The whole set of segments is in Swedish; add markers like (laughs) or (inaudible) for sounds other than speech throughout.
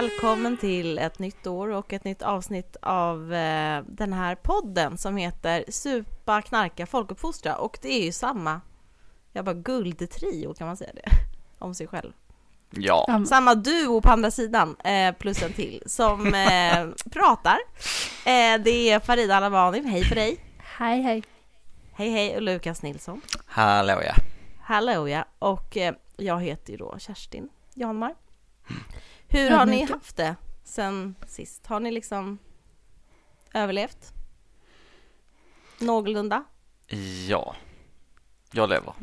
Välkommen till ett nytt år och ett nytt avsnitt av eh, den här podden som heter Supa, knarka, folkuppfostra och det är ju samma, jag bara guldtrio kan man säga det, (laughs) om sig själv. Ja. Samma duo på andra sidan, eh, plus en till, som eh, (laughs) pratar. Eh, det är Farida Alavani, hej för dig. hej hej. Hej hej, och Lukas Nilsson. Hallå ja. Hallå ja, och eh, jag heter ju då Kerstin Janmar. Hur har ni haft det sen sist? Har ni liksom överlevt? Någorlunda? Ja. Jag lever.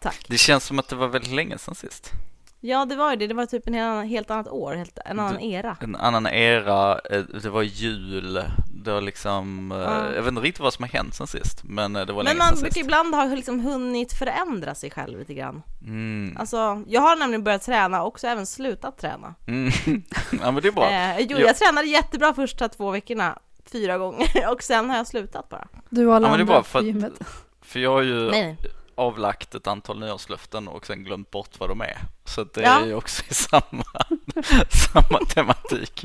Tack. Det känns som att det var väldigt länge sedan sist. Ja, det var ju det. Det var typ en helt, helt annat år, helt, en annan era. En annan era, eh, det var jul, det var liksom, Ja. jag vet inte riktigt vad som har hänt sen sist, men eh, det var Men länge man brukar sist. ibland ha liksom hunnit förändra sig själv lite grann. Mm. Alltså, jag har nämligen börjat träna och också även slutat träna. Mm. (laughs) ja men det är bra. Eh, jo, Ja. jag tränade jättebra första två veckorna, fyra gånger, (laughs) och sen har jag slutat bara. Du alla Ja men det är bra på för gymmet. för jag har ju Nej, avlagt ett antal nyårslöften och sen glömt bort vad de är. Så det Ja. är ju också i samma, (laughs) samma tematik.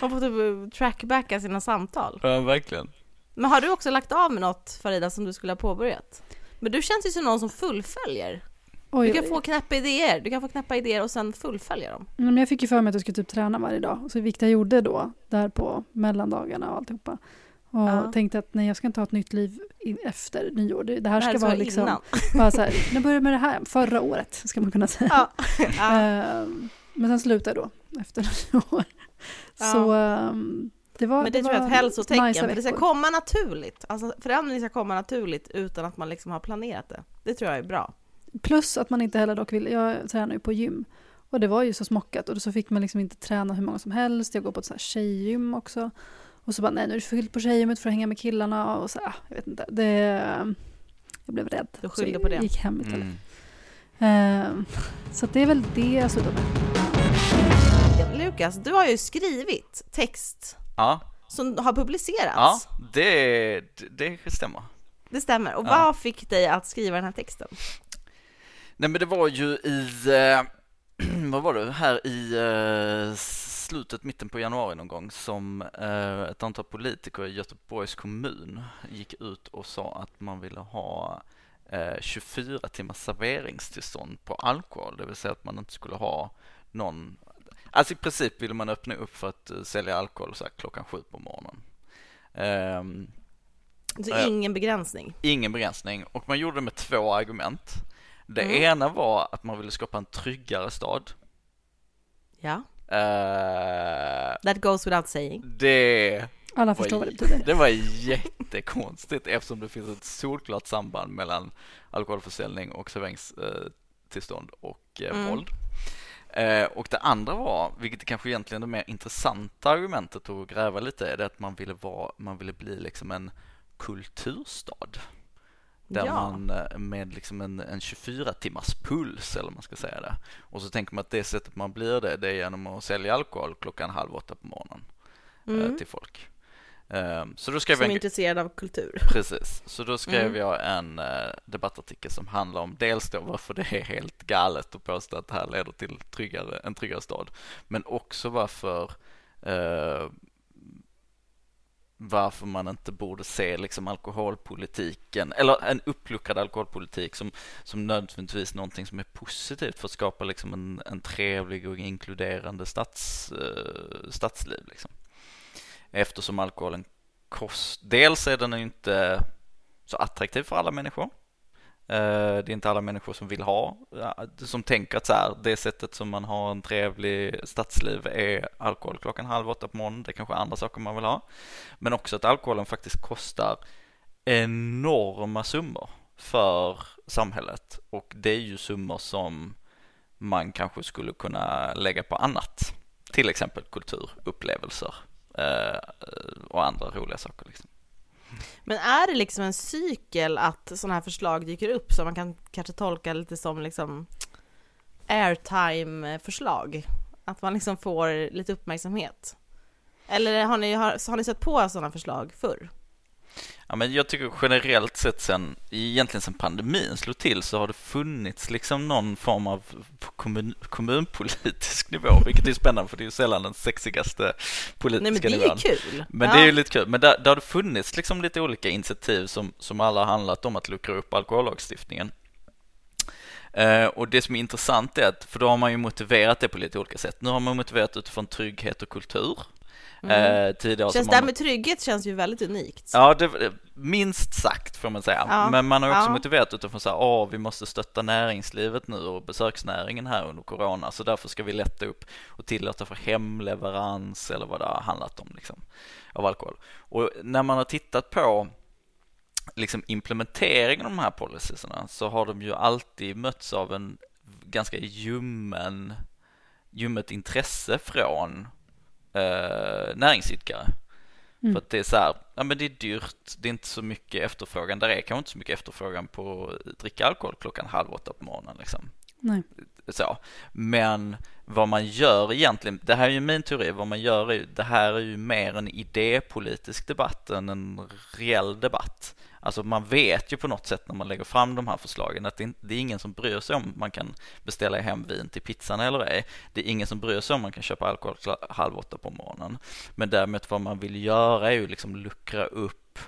Man får typ trackbacka sina samtal. Ja verkligen. Men har du också lagt av med något Farida som du skulle ha påbörjat? Men du känns ju som någon som fullföljer. Oj, Du kan oj. få knäppa idéer, du kan få knäppa idéer och sen fullfölja dem. Men jag fick ju för mig att jag skulle typ träna varje dag. Så vilket jag gjorde då, där på mellandagarna och alltihopa. Och Ja. tänkte att nej, jag ska inte ha ett nytt liv efter nyår. Det, det här Det ska här vara var liksom, innan. (laughs) bara så här, nu börjar med det här, förra året ska man kunna säga. Ja. (laughs) ja. Ehm, men sen slutade jag då, efter (laughs) nyår. Ja. Så ehm, det var Men det, tror jag är ett hälsotecken, najsa för det ska komma naturligt. Alltså förändring ska komma naturligt utan att man liksom har planerat det. Det tror jag är bra. Plus att man inte heller dock vill, jag tränar ju på gym. Och det var ju så smockat och så fick man liksom inte träna hur många som helst. Jag går på ett så här tjejgym också. Och så bara, nej nu är det fullt på tjejgymmet för att hänga med killarna och så, ah, jag vet inte. Det, jag blev rädd. Du Så skyllde jag på det. gick hem istället. Mm. Ehm, så det är väl det jag slutar med. Lukas, du har ju skrivit text Ja, som har publicerats. ja det, det, det stämmer. Det stämmer. Och Ja. vad fick dig att skriva den här texten? Nej men det var ju i, eh, (clears throat) vad var det, här i eh, slutet, mitten på januari någon gång som eh, ett antal politiker i Göteborgs kommun gick ut och sa att man ville ha eh, 24 timmars serveringstillstånd på alkohol, det vill säga att man inte skulle ha någon, alltså i princip ville man öppna upp för att eh, sälja alkohol så här klockan sju på morgonen. Ehm, Så Ja. ingen begränsning. ingen begränsning och man gjorde det med två argument. Det Mm. ena var att man ville skapa en tryggare stad. Ja. Eh, That goes without saying. det, Alla var, förstår vad det betyder. det var jättekonstigt eftersom det finns ett solklart samband mellan alkoholförsäljning och serveringstillstånd och eh, Mm. våld. Eh, och det andra var, vilket är kanske egentligen det mer intressanta argumentet att gräva lite i, det är att man ville, vara, man ville bli liksom en kulturstad. Där ja. man eh, med liksom en, en 24 timmars puls eller man ska säga det. Och så tänker man att det sättet man blir det, det är genom att sälja alkohol klockan halv åtta på morgonen eh, Mm. till folk. Eh, Så då skrev Som jag är en, intresserad av kultur. precis, så då skrev Mm. jag en eh, debattartikel som handlar om dels då varför det är helt galet att påstå att det här leder till tryggare, en tryggare stad, men också varför eh, varför man inte borde se liksom alkoholpolitiken eller en uppluckrad alkoholpolitik som, som nödvändigtvis någonting som är positivt för att skapa liksom en, en trevlig och inkluderande stads, eh, stadsliv. Liksom. Eftersom alkoholen kost, dels är den inte så attraktiv för alla människor. Eh, det är inte alla människor som vill ha, som tänker att så här, det sättet som man har en trevlig stadsliv är alkohol klockan halv åtta på morgonen. Det är kanske andra saker man vill ha. Men också att alkoholen faktiskt kostar enorma summor för samhället och det är ju summor som man kanske skulle kunna lägga på annat. Till exempel kulturupplevelser. Eh, och andra roliga saker. Liksom. Men är det liksom en cykel att sådana här förslag dyker upp som man kan kanske tolka lite som liksom airtime-förslag? Att man liksom får lite uppmärksamhet? Eller har ni, har, har ni sett på sådana förslag förr? Ja, men jag tycker generellt sett sen, egentligen sen pandemin slog till så har det funnits liksom någon form av kommun, kommunpolitisk (laughs) nivå, vilket är spännande för det är ju sällan den sexigaste politiska nivån. Nej, men det är kul. Men ja. det är ju lite kul. Men där, där har det funnits liksom lite olika initiativ som, som alla har handlat om att luckra upp alkohollagstiftningen. Eh, och det som är intressant är att, för då har man ju motiverat det på lite olika sätt. Nu har man motiverat utifrån trygghet och kultur. Mm. Eh, tidigare Känns det här med trygghet känns ju väldigt unikt. Ja, det, minst sagt får man säga. Ja. Men man har också Ja. motiverat utifrån så här, åh, vi måste stötta näringslivet nu och besöksnäringen här under corona, så därför ska vi lätta upp och tillåta för hemleverans eller vad det har handlat om liksom, av alkohol. Och när man har tittat på liksom implementeringen av de här policierna så har de ju alltid mötts av en ganska ljummen, ljummet intresse från eh, näringsidkare. Mm. För att det är så här, ja men det är dyrt, det är inte så mycket efterfrågan, där är kanske inte så mycket efterfrågan på att dricka alkohol klockan halv åtta på morgonen liksom. Nej. Så. Men vad man gör egentligen, det här är ju min teori, vad man gör är ju, det här är ju mer en idépolitisk debatt än en reell debatt. Alltså man vet ju på något sätt när man lägger fram de här förslagen att det, är ingen som bryr sig om man kan beställa hem vin till pizzan eller ej. Det är ingen som bryr sig om man kan köpa alkohol halv åtta på morgonen. Men däremot vad man vill göra är ju liksom luckra upp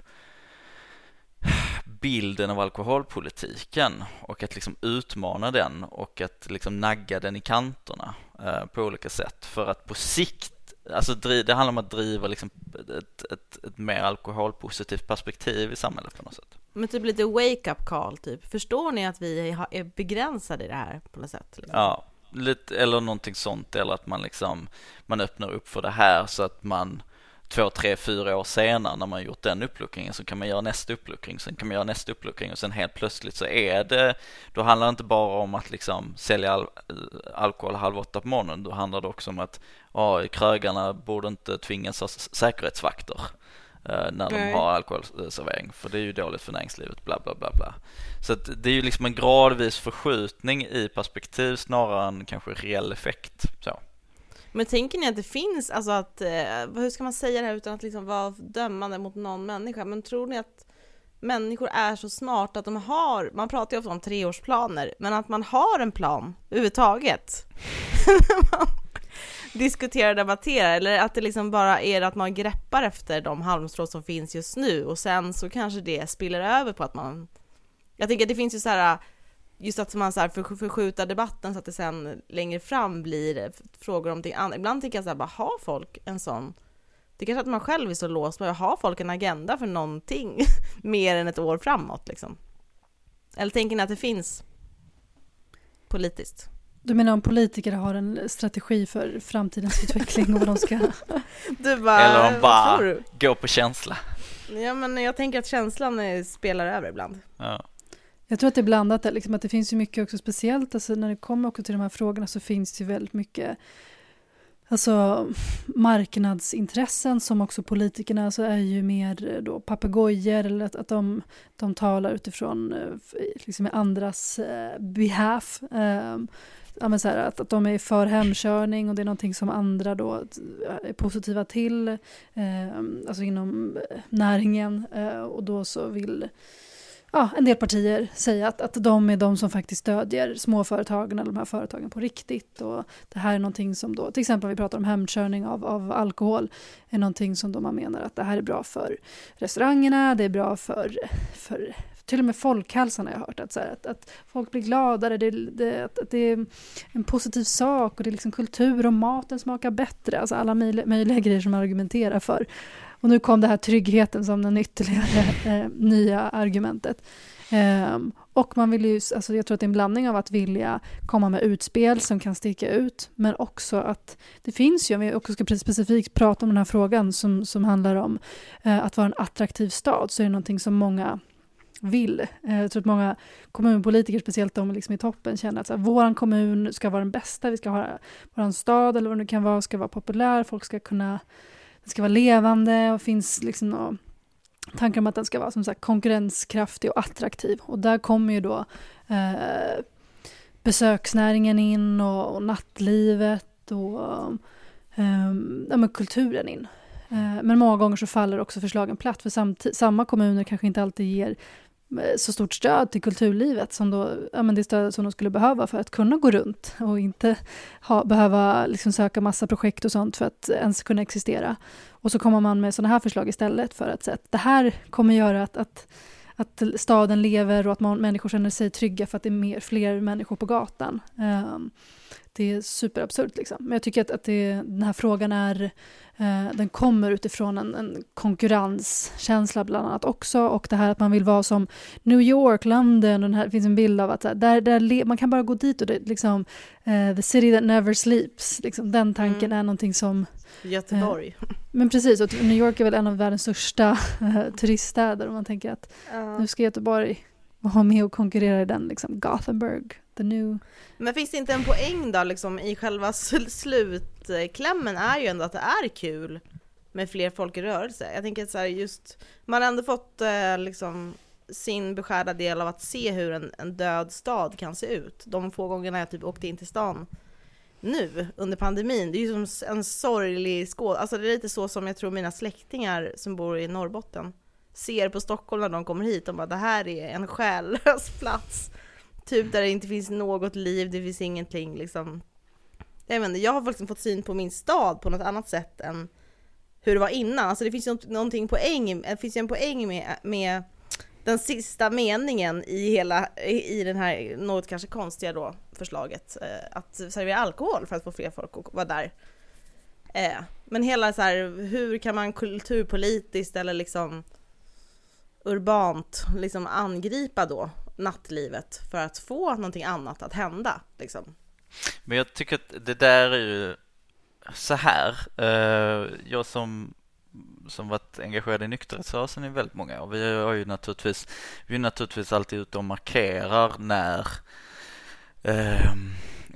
bilden av alkoholpolitiken och att liksom utmana den och att liksom nagga den i kanterna eh, på olika sätt för att på sikt, alltså det handlar om att driva liksom ett, ett, ett mer alkoholpositivt perspektiv i samhället på något sätt. Men typ lite wake-up call, typ. Förstår ni att vi är begränsade i det här på något sätt? Liksom? Ja, lite, eller någonting sånt eller att man liksom man öppnar upp för det här så att man två, tre, fyra år senare när man gjort den uppluckringen så kan man göra nästa uppluckring, sen kan man göra nästa uppluckring och sen helt plötsligt så är det, då handlar det inte bara om att liksom sälja al alkohol halv åtta på morgonen, då handlar det också om att ja, krögarna borde inte tvingas ha säkerhetsvakter eh, när de Nej. har alkoholservering, för det är ju dåligt för näringslivet, bla bla bla bla. Så det är ju liksom en gradvis förskjutning i perspektiv snarare än kanske reell effekt. Så. Men tänker ni att det finns, alltså att, eh, hur ska man säga det här utan att liksom vara dömande mot någon människa, men tror ni att människor är så smarta att de har, man pratar ju ofta om treårsplaner, men att man har en plan överhuvudtaget? (laughs) diskuterar och debatterar, eller att det liksom bara är att man greppar efter de halmstrå som finns just nu och sen så kanske det spiller över på att man jag tänker att det finns ju så här just att man så här för, förskjuta debatten så att det sen längre fram blir frågor om det annat. Ibland tänker jag så här, bara har folk en sån det är kanske att man själv är så låst med har folk en agenda för någonting (laughs) mer än ett år framåt liksom? Eller tänker ni att det finns politiskt? Du menar om politiker har en strategi för framtidens utveckling och vad de ska... (laughs) Du bara, Eller de vad bara- tror du? Gå på känsla. Ja men jag tänker att känslan spelar över ibland. Ja. Jag tror att det är blandat liksom att det finns ju mycket också speciellt, alltså när det kommer också till de här frågorna så finns det ju väldigt mycket Alltså marknadsintressen som också politikerna alltså är ju mer då papegojor eller att, att de, de talar utifrån eh, liksom andras eh, behalf. Eh, ja, men så här, att, att de är för hemkörning och det är någonting som andra då eh, är positiva till, eh, alltså inom eh, näringen eh, och då så vill ja, en del partier säga att, att de är de som faktiskt stödjer småföretagen eller de här företagen på riktigt. Och det här är någonting som då, till exempel om vi pratar om hemkörning av, av alkohol, är någonting som då man menar att det här är bra för restaurangerna, det är bra för, för till och med folkhälsan har jag hört, att, så här, att, att folk blir gladare, det, det, att, att det är en positiv sak och det är liksom kultur och maten smakar bättre, alltså alla möjliga, möjliga grejer som man argumenterar för. Och nu kom det här tryggheten som den ytterligare (laughs) eh, nya argumentet. Ehm, och man vill ju, alltså jag tror att det är en blandning av att vilja komma med utspel som kan sticka ut, men också att det finns ju, om vi också ska specifikt prata om den här frågan som, som handlar om eh, att vara en attraktiv stad, så är det någonting som många vill. Eh, jag tror att många kommunpolitiker, speciellt de liksom i toppen, känner att så här, våran kommun ska vara den bästa, vi ska ha våran stad eller vad det nu kan vara, ska vara populär, folk ska kunna den ska vara levande och finns liksom tankar om att den ska vara som sagt konkurrenskraftig och attraktiv. Och där kommer ju då eh, besöksnäringen in och, och nattlivet och eh, ja, kulturen in. Eh, men många gånger så faller också förslagen platt, för samma kommuner kanske inte alltid ger Eh, så stort stöd till kulturlivet som då, ja, men det stöd som de skulle behöva för att kunna gå runt och inte ha, behöva liksom söka massa projekt och sånt för att ens kunna existera. Och så kommer man med sådana här förslag istället för att säga att det här kommer göra att, att att staden lever och att man, människor känner sig trygga för att det är mer, fler människor på gatan. Um, det är superabsurt. Liksom. Men jag tycker att, att det, den här frågan är, eh, den kommer utifrån en, en, konkurrenskänsla bland annat också och det här att man vill vara som New York, London och det, här, det finns en bild av att där, där man kan bara gå dit och det liksom eh, the city that never sleeps. Liksom, den tanken mm. är någonting som Göteborg. Eh, men precis, och New York är väl en av världens största eh, turiststäder och man tänker att uh. nu ska Göteborg vara med och konkurrera i den liksom Gothenburg the new... Men finns det inte en poäng då liksom i själva slutklämmen är ju ändå att det är kul med fler folk i rörelse. Jag tänker att så här, just, man har ändå fått eh, liksom sin beskärda del av att se hur en, en död stad kan se ut. De få gångerna jag typ åkte in till stan nu under pandemin, det är ju som en sorglig skål. Alltså det är lite så som jag tror mina släktingar som bor i Norrbotten ser på Stockholm när de kommer hit. De bara, det här är en själlös plats. Typ där det inte finns något liv, det finns ingenting liksom. Jag vet inte, jag har faktiskt fått syn på min stad på något annat sätt än hur det var innan. Alltså det finns ju någonting poäng, det finns ju en poäng med, med den sista meningen i hela, i den här något kanske konstiga då förslaget. Eh, att servera alkohol för att få fler folk att vara där. Eh, men hela så här, hur kan man kulturpolitiskt eller liksom urbant liksom angripa då nattlivet för att få någonting annat att hända. Liksom. Men jag tycker att det där är ju så här. Eh, jag som som varit engagerad i nykterhetsrörelsen i väldigt många år. Vi har ju naturligtvis, vi är naturligtvis alltid ute och markerar när eh,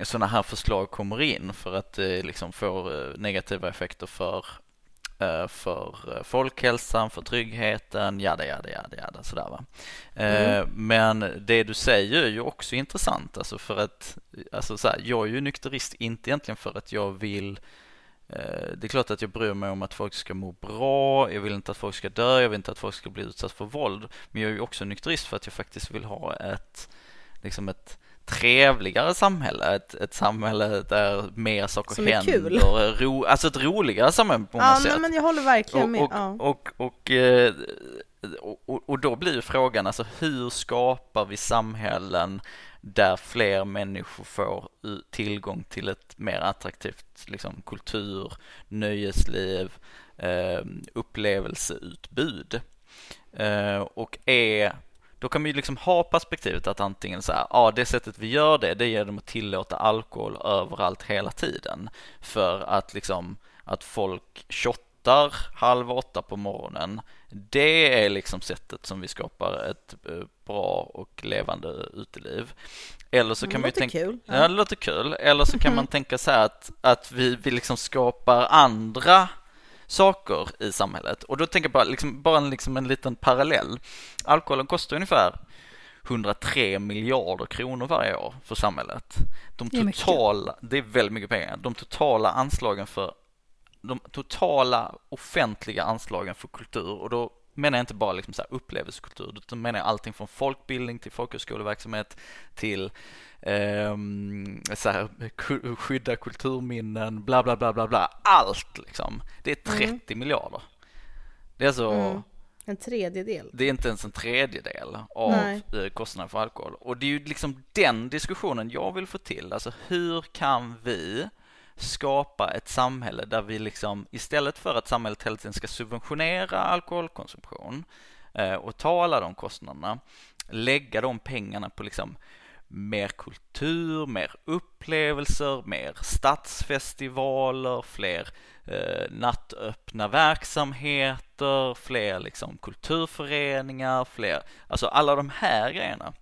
sådana här förslag kommer in för att det liksom får eh, negativa effekter för för eh, folkhälsan, för tryggheten, jada, jada, jada, jada sådär va. Eh, mm. Men det du säger är ju också intressant, alltså för att, alltså så här, jag är ju nykterist inte egentligen för att jag vill det är klart att jag bryr mig om att folk ska må bra, jag vill inte att folk ska dö, jag vill inte att folk ska bli utsatta för våld. Men jag är ju också nykterist för att jag faktiskt vill ha ett, liksom ett trevligare samhälle, ett, ett samhälle där mer saker Som händer. Kul. Ro, alltså ett roligare samhälle på många ja, sätt. Nej, men jag håller verkligen och, med. Och, ja. och, och, eh, och, och, då blir frågan, alltså hur skapar vi samhällen där fler människor får tillgång till ett mer attraktivt liksom, kultur, nöjesliv, eh, upplevelseutbud. Eh, och är då kan man ju liksom ha perspektivet att antingen så här, ja det sättet vi gör det, det är genom att tillåta alkohol överallt hela tiden. För att liksom, att folk shottar halv åtta på morgonen, det är liksom sättet som vi skapar ett eh, bra och levande uteliv. Eller så kan mm, man ju tänka, kul. Ja, det låter kul. Eller så kan (laughs) man tänka så här att, att vi, vi liksom skapar andra saker i samhället. Och då tänker jag bara, liksom, bara en, liksom en liten parallell. Alkoholen kostar ungefär 103 miljarder kronor varje år för samhället. De totala, det är, det är väldigt mycket pengar. De totala anslagen för de totala offentliga anslagen för kultur och då menar jag inte bara liksom så här upplevelsekultur utan menar jag allting från folkbildning till folkhögskoleverksamhet till eh, så här, skydda kulturminnen, bla bla bla bla bla. Allt liksom. Det är 30 mm. miljarder. Det är alltså mm. En tredjedel. Det är inte ens en tredjedel av Nej. Eh, kostnaden för alkohol. Och det är ju liksom den diskussionen jag vill få till. Alltså hur kan vi skapa ett samhälle där vi liksom istället för att samhället hela tiden ska subventionera alkoholkonsumtion eh, och ta alla de kostnaderna, lägga de pengarna på liksom mer kultur, mer upplevelser, mer stadsfestivaler, fler eh, nattöppna verksamheter, fler liksom kulturföreningar, fler, alltså alla de här grejerna.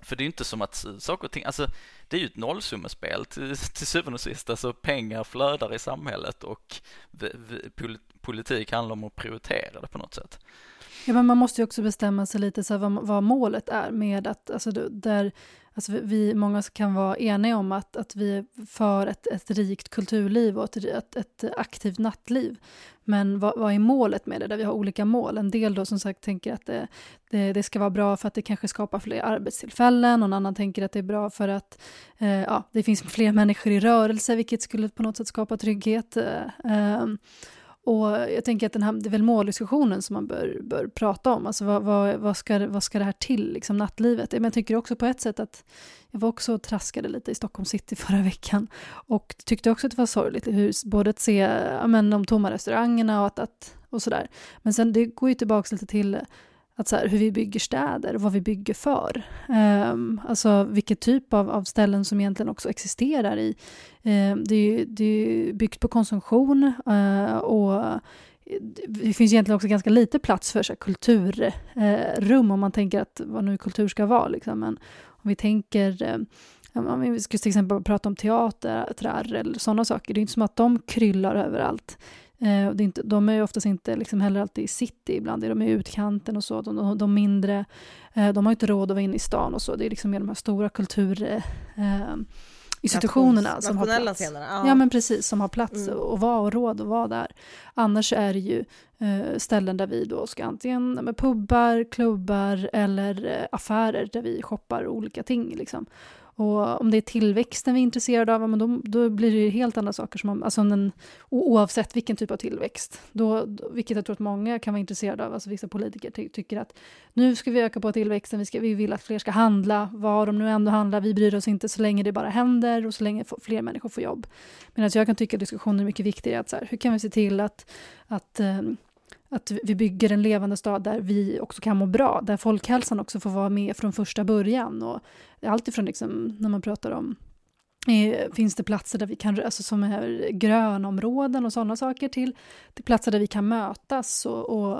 För det är ju inte som att saker och ting, alltså det är ju ett nollsummespel till, (laughs) till syvende och sist, alltså pengar flödar i samhället och politik handlar om att prioritera det på något sätt. Ja, men man måste ju också bestämma sig lite så vad, vad målet är med att, alltså där, alltså vi, många kan vara eniga om att, att vi är för ett, ett rikt kulturliv och ett, ett, ett aktivt nattliv. Men vad, vad, är målet med det, där vi har olika mål? En del då som sagt tänker att det, det, det, ska vara bra för att det kanske skapar fler arbetstillfällen, och en annan tänker att det är bra för att eh, ja, det finns fler människor i rörelse, vilket skulle på något sätt skapa trygghet. Eh, eh och jag tänker att den här, det är väl måldiskussionen som man bör, bör prata om. Alltså vad, vad, vad, ska, vad ska det här till, liksom nattlivet? Men jag tycker också på ett sätt att jag var också och traskade lite i Stockholm city (laughs) förra veckan och tyckte också att det var sorgligt hur, både att se ja, men, de tomma restaurangerna och, att, att, och sådär. Men sen det går ju tillbaka lite till att så här, hur vi bygger städer, vad vi bygger för. Um, alltså vilket typ av, av ställen som egentligen också existerar i. Um, det, är, det är byggt på konsumtion uh, och det finns egentligen också ganska lite plats för så här, kulturrum eh, om man tänker att vad nu kultur ska vara. Liksom. Men om vi tänker uh, om vi ska till exempel prata om teater eller sådana saker, det är inte som att de kryllar överallt. Eh, det är inte, de är ju oftast inte liksom heller alltid i city, ibland är de i utkanten och så. De, de mindre, eh, de har inte råd att vara inne i stan och så. Det är liksom mer de här stora kulturinstitutionerna eh, som har plats. Scenerna, ja. ja. men precis, som har plats mm. och vara och råd att vara där. Annars är det ju eh, ställen där vi då ska antingen med pubbar, klubbar eller eh, affärer där vi shoppar olika ting. Liksom. Och om det är tillväxten vi är intresserade av, men då, då blir det helt andra saker. Som, alltså den, oavsett vilken typ av tillväxt. Då, vilket jag tror att många kan vara intresserade av. Alltså vissa politiker ty tycker att nu ska vi öka på tillväxten, vi, ska, vi vill att fler ska handla, var de nu ändå handlar. Vi bryr oss inte så länge det bara händer och så länge fler människor får jobb. Medan jag kan tycka att diskussionen är mycket viktigare. Att så här, hur kan vi se till att, att um, att vi bygger en levande stad där vi också kan må bra, där folkhälsan också får vara med från första början. Och allt ifrån liksom, när man pratar om eh, Finns det platser där vi kan, alltså som är grönområden och sådana saker till, till platser där vi kan mötas och, och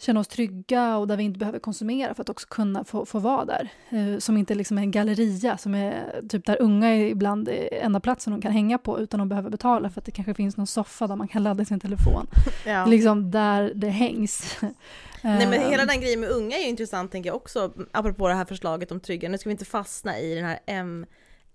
känna oss trygga och där vi inte behöver konsumera för att också kunna få, få vara där. Eh, som inte liksom är en galleria, som är typ där unga är ibland är enda platsen de kan hänga på utan att behöva betala för att det kanske finns någon soffa där man kan ladda sin telefon. (laughs) Ja. Liksom där det hängs. (laughs) Nej men hela den grejen med unga är ju intressant tänker jag också, apropå det här förslaget om trygga. Nu ska vi inte fastna i den här M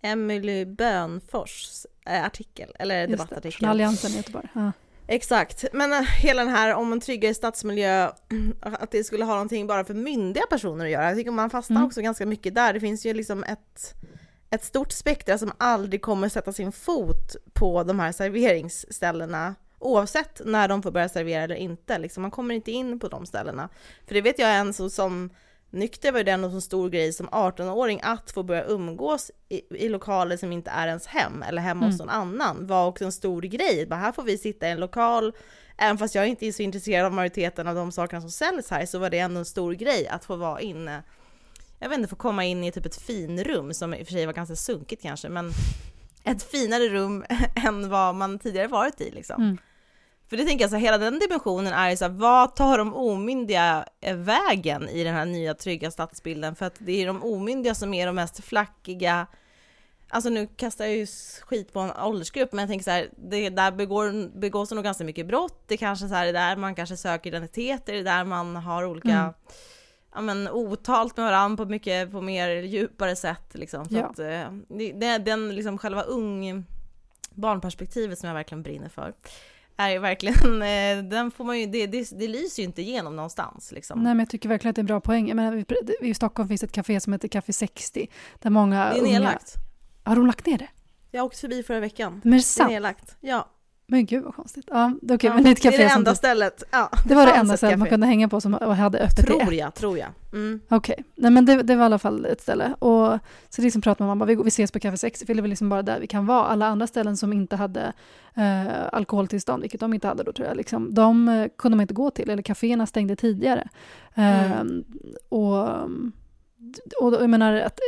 Emily Bönfors eh, artikel, eller debattartikel. Från Alliansen i Göteborg. Ja. Exakt, men eh, hela den här om en tryggare stadsmiljö, (clears throat) att det skulle ha någonting bara för myndiga personer att göra. Jag tycker man fastnar mm. också ganska mycket där. Det finns ju liksom ett, ett stort spektra som aldrig kommer sätta sin fot på de här serveringsställena oavsett när de får börja servera eller inte. Liksom, man kommer inte in på de ställena. För det vet jag en så, som nykter var ju det en stor grej som 18-åring att få börja umgås i, i, lokaler som inte är ens hem eller hemma mm. hos någon annan var också en stor grej. Bara här får vi sitta i en lokal, även fast jag inte är så intresserad av majoriteten av de sakerna som säljs här så var det ändå en stor grej att få vara inne. Jag vet inte, få komma in i typ ett finrum som i och för sig var ganska sunkigt kanske, men ett finare rum (laughs) än vad man tidigare varit i liksom. Mm. För det tänker jag så hela den dimensionen är ju så här, vad tar de omyndiga eh, vägen i den här nya trygga stadsbilden? För att det är de omyndiga som är de mest flackiga, alltså nu kastar jag ju skit på en åldersgrupp, men jag tänker så här, det där begår, begås det nog ganska mycket brott, det kanske så här, är där man kanske söker identiteter, det är där man har olika mm. Ja, men, otalt med varandra på mycket, på mer djupare sätt liksom. Så ja. att, eh, det, är den liksom själva ung barnperspektivet som jag verkligen brinner för är ju verkligen, (laughs) eh, den får man ju, det, det, det lyser ju inte igenom någonstans. Liksom. Nej men jag tycker verkligen att det är en bra poäng. Jag menar, I Stockholm finns ett café som heter Café 60. Där många det är nedlagt. Unga... Har de lagt ner det? Jag åkte förbi förra veckan. Men det är sant? Det är nedlagt, ja. Men gud vad konstigt. Ja, okay, ja, men det, är ett det är det enda stället. Ja, det var det enda stället man kunde hänga på som hade öppet Tror jag, tror jag. Mm. Okej, okay. nej men det, det, var i alla fall ett ställe. Och så liksom pratade man, bara, vi, vi ses på Café 60, för det var liksom bara där vi kan vara. Alla andra ställen som inte hade eh, alkoholtillstånd, vilket de inte hade då tror jag, liksom, de eh, kunde man inte gå till, eller kaféerna stängde tidigare. Eh, mm. och, och jag menar att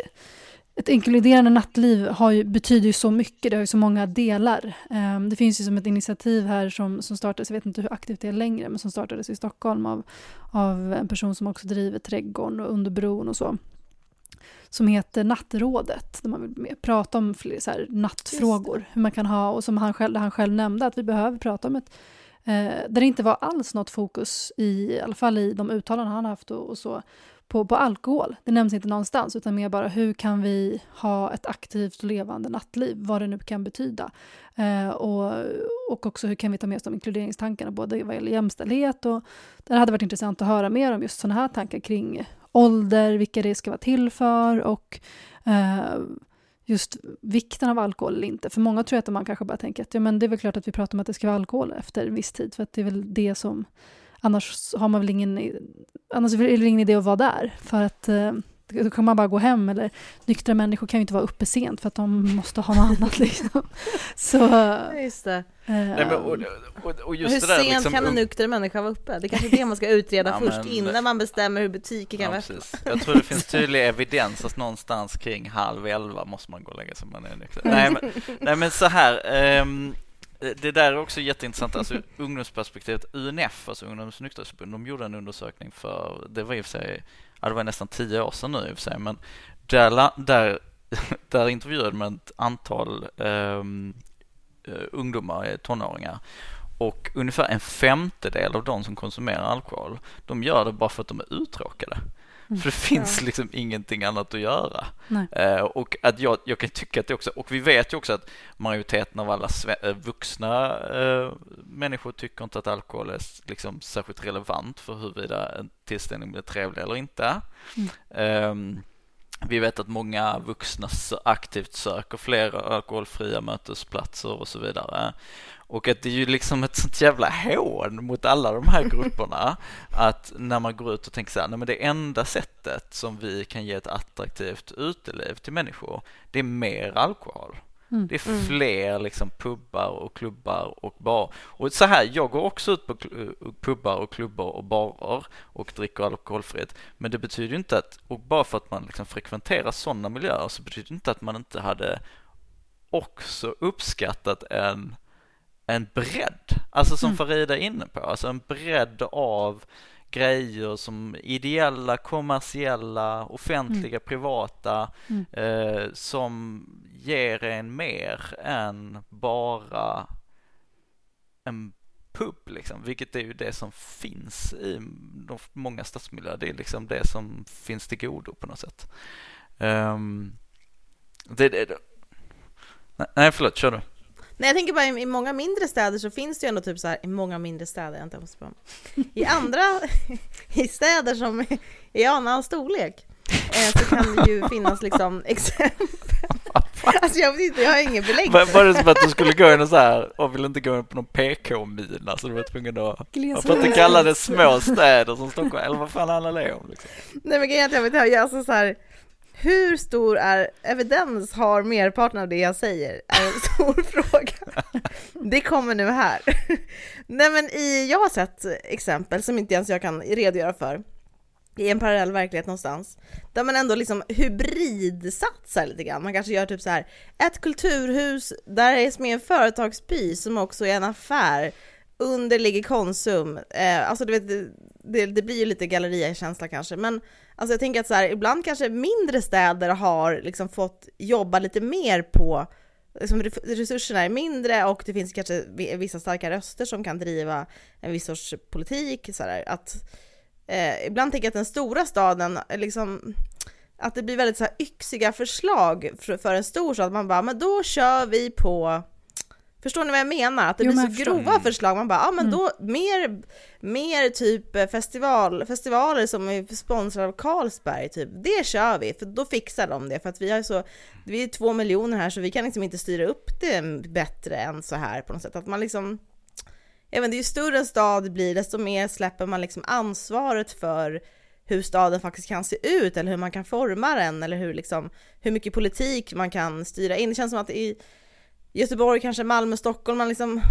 ett inkluderande nattliv har ju, betyder ju så mycket, det har ju så många delar. Um, det finns ju som ett initiativ här som, som startades, jag vet inte hur aktivt det är längre, men som startades i Stockholm av, av en person som också driver Trädgården och Underbron och så. Som heter Nattrådet, där man vill prata om fler så här, nattfrågor. Hur man kan ha, och som han själv, han själv nämnde, att vi behöver prata om ett Eh, där det inte var alls något fokus, i, i alla fall i de uttalanden han haft och, och så, på, på alkohol. Det nämns inte någonstans, utan mer bara hur kan vi ha ett aktivt och levande nattliv, vad det nu kan betyda. Eh, och, och också hur kan vi ta med oss de inkluderingstankarna, både vad gäller jämställdhet och det hade varit intressant att höra mer om just sådana här tankar kring ålder, vilka det ska vara till för och eh, just vikten av alkohol eller inte. För många tror jag att man kanske bara tänker att ja, men det är väl klart att vi pratar om att det ska vara alkohol efter en viss tid, för att det är väl det som Annars har man väl ingen, annars är det ingen idé att vara där. För att eh, då kan man bara gå hem. Eller nyktra människor kan ju inte vara uppe sent för att de måste ha något annat. (laughs) Liksom. Så, just det. Eh, Nej, men, och, och, och just hur det där, sent liksom, kan en nykter människa vara uppe? Det är kanske är det man ska utreda (laughs) ja, först men, innan man bestämmer hur butiker kan ja, vara Jag tror det finns (laughs) tydlig evidens att någonstans kring halv elva måste man gå och lägga sig man är nykter. Nej men, nej, men så här. Um, det där är också jätteintressant, alltså ungdomsperspektivet. UNF, alltså Ungdomsnykterhetsförbund, de gjorde en undersökning för, det var i och för sig, ja, det var nästan tio år sedan nu i och för sig, men där, där, (laughs) där intervjuade man ett antal um, ungdomar, eh, tonåringar och ungefär en femtedel av de som konsumerar alkohol, de gör det bara för att de är uttråkade. För det finns ja. liksom ingenting annat att göra. Eh, och att jag, jag kan tycka att det också, och vi vet ju också att majoriteten av alla eh, vuxna eh, människor tycker inte att alkohol är liksom särskilt relevant för huruvida en tillställning blir trevlig eller inte. Mm. Eh, vi vet att många vuxna aktivt söker fler alkoholfria mötesplatser och så vidare. Och att det är ju liksom ett sånt jävla hån mot alla de här grupperna (laughs) att när man går ut och tänker så här, nej men det enda sättet som vi kan ge ett attraktivt uteliv till människor, det är mer alkohol. Mm. Det är mm. fler liksom pubbar och klubbar och bar. Och så här, jag går också ut på pubbar och klubbar och barer och dricker alkoholfritt. Men det betyder inte att, och bara för att man liksom frekventerar sådana miljöer så betyder det inte att man inte hade också uppskattat en en bredd, alltså som mm. Farida är inne på, alltså en bredd av grejer som ideella, kommersiella, offentliga, mm. privata mm. Eh, som ger en mer än bara en pub liksom, vilket är ju det som finns i de många stadsmiljöer. Det är liksom det som finns till godo på något sätt. Um, det, det, nej, förlåt, kör du. Nej jag tänker bara i, i, många mindre städer så finns det ju ändå typ så här, i många mindre städer, jag inte måste på. I andra, (laughs) i städer som är i annan storlek eh, så kan det ju finnas liksom (laughs) exempel. Alltså jag vet inte, jag har ingen belägg för Var det som att du skulle gå in och så här och ville inte gå in på någon PK-mina så du var tvungen att, varför inte kalla det små städer som Stockholm, eller vad fan handlar det om liksom? Nej men grejen är att jag vet, jag alltså så här hur stor är evidens har merparten av det jag säger? är en stor (laughs) fråga. Det kommer nu här. Nej men i, jag har sett exempel som inte ens jag kan redogöra för i en parallell verklighet någonstans där man ändå liksom hybridsatsar lite grann. Man kanske gör typ så här ett kulturhus där det är som en företagsby som också är en affär. Under ligger Konsum. Eh, alltså du vet, det, det blir ju lite galleria-känsla kanske, men Alltså jag tänker att så här, ibland kanske mindre städer har liksom fått jobba lite mer på liksom resurserna är mindre och det finns kanske vissa starka röster som kan driva en viss sorts politik. Så här, att, eh, ibland tänker jag att den stora staden, liksom, att det blir väldigt så här yxiga förslag för, för en stor stad. Man bara, men då kör vi på Förstår ni vad jag menar? Att det jo, blir så grova förslag. Man bara, ja ah, men mm. då mer, mer typ festival, festivaler som är sponsrade av Carlsberg, typ. Det kör vi, för då fixar de det. För att vi har så, vi är två miljoner här så vi kan liksom inte styra upp det bättre än så här på något sätt. Att man liksom, jag vet, ju större en stad blir, desto mer släpper man liksom ansvaret för hur staden faktiskt kan se ut eller hur man kan forma den eller hur, liksom, hur mycket politik man kan styra in. Det känns som att i Göteborg, kanske Malmö, Stockholm, man, liksom,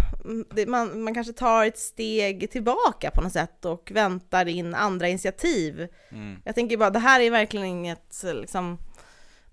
man, man kanske tar ett steg tillbaka på något sätt och väntar in andra initiativ. Mm. Jag tänker bara, det här är verkligen inget liksom,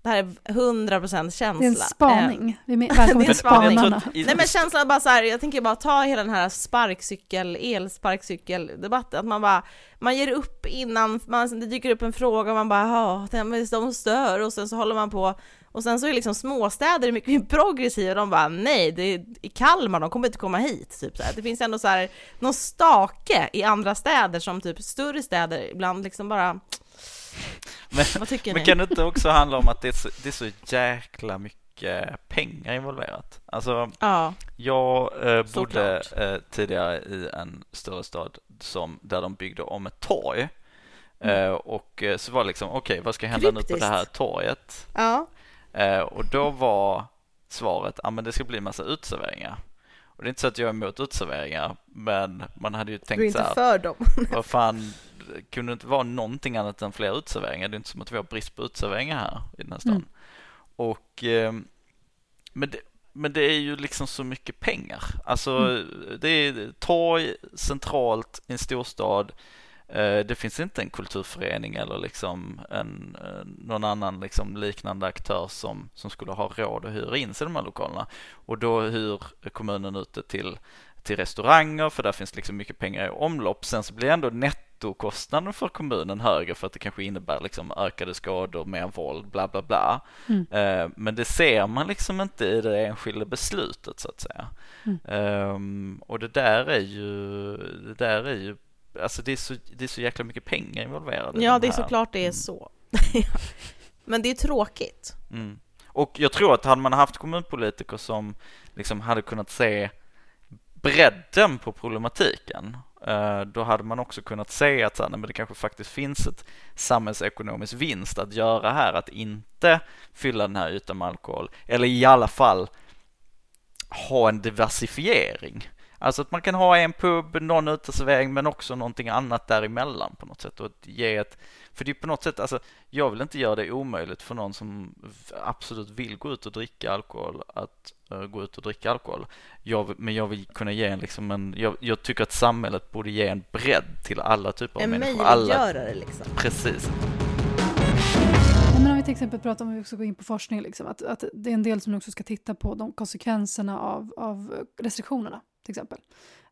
det här är 100% känsla. Det är en spaning. Vi är (laughs) välkomna till spanarna. Nej men känslan bara så här, jag tänker bara ta hela den här sparkcykel, elsparkcykeldebatten, att man bara, man ger upp innan man, det dyker upp en fråga och man bara, ja, de stör och sen så håller man på Och sen så är liksom småstäder mycket mer progressiva, de bara nej, det är i Kalmar, de kommer inte komma hit. Typ så här. Det finns ändå så här, någon stake i andra städer som typ större städer ibland liksom bara Men, Vad tycker men ni? kan det inte också handla om att det är så, det är så jäkla mycket pengar involverat? Alltså, Ja, jag eh, bodde eh, tidigare i en större stad som, där de byggde om ett torg. Mm. Eh, och eh, så var det liksom, okej, vad ska hända nu på det här Kryptiskt. torget? ja, och då var svaret, ja men det ska bli en massa uteserveringar. Och det är inte så att jag är emot uteserveringar, men man hade ju du är tänkt så inte här, för dem. (laughs) vad fan, kunde det inte vara någonting annat än fler uteserveringar? Det är inte som att vi har brist på uteserveringar här i den här stan. Mm. Och, eh, men, det, men det är ju liksom så mycket pengar. Alltså, det är torg centralt i en storstad. Eh, Det finns inte en kulturförening eller liksom en, eh, någon annan liksom liknande aktör som, som skulle ha råd att hyra in sig i de här lokalerna. Och då hyr kommunen ut det till, till restauranger för där finns liksom mycket pengar i omlopp. Sen så blir ändå nettokostnaden för kommunen högre för att det kanske innebär liksom ökade skador, mer våld, bla bla bla. Mm. Eh, Men det ser man liksom inte i det enskilda beslutet så att säga. Mm. Ehm, Och det där är ju, det där är ju Alltså det är, så, det är så jäkla mycket pengar involverade. Ja, de det är såklart det är Mm. så. (laughs) Men det är tråkigt. Mm. Och jag tror att hade man haft kommunpolitiker som liksom hade kunnat se bredden på problematiken eh, då hade man också kunnat se att så här, nej, men det kanske faktiskt finns ett samhällsekonomisk vinst att göra här, att inte fylla den här ytan med alkohol eller i alla fall ha en diversifiering. Alltså att man kan ha en pub, någon uteservering men också någonting annat däremellan på något sätt och att ge ett för det är på något sätt, alltså jag vill inte göra det omöjligt för någon som absolut vill gå ut och dricka alkohol att eh, gå ut och dricka alkohol. Jag, men jag vill kunna ge en liksom en, jag, jag tycker att samhället borde ge en bredd till alla typer av En människor. Alla, möjliggörare liksom. precis. Nej, men om vi till exempel pratar om vi också går in på forskning, liksom, att, att det är en del som också ska titta på de konsekvenserna av, av restriktionerna, till exempel.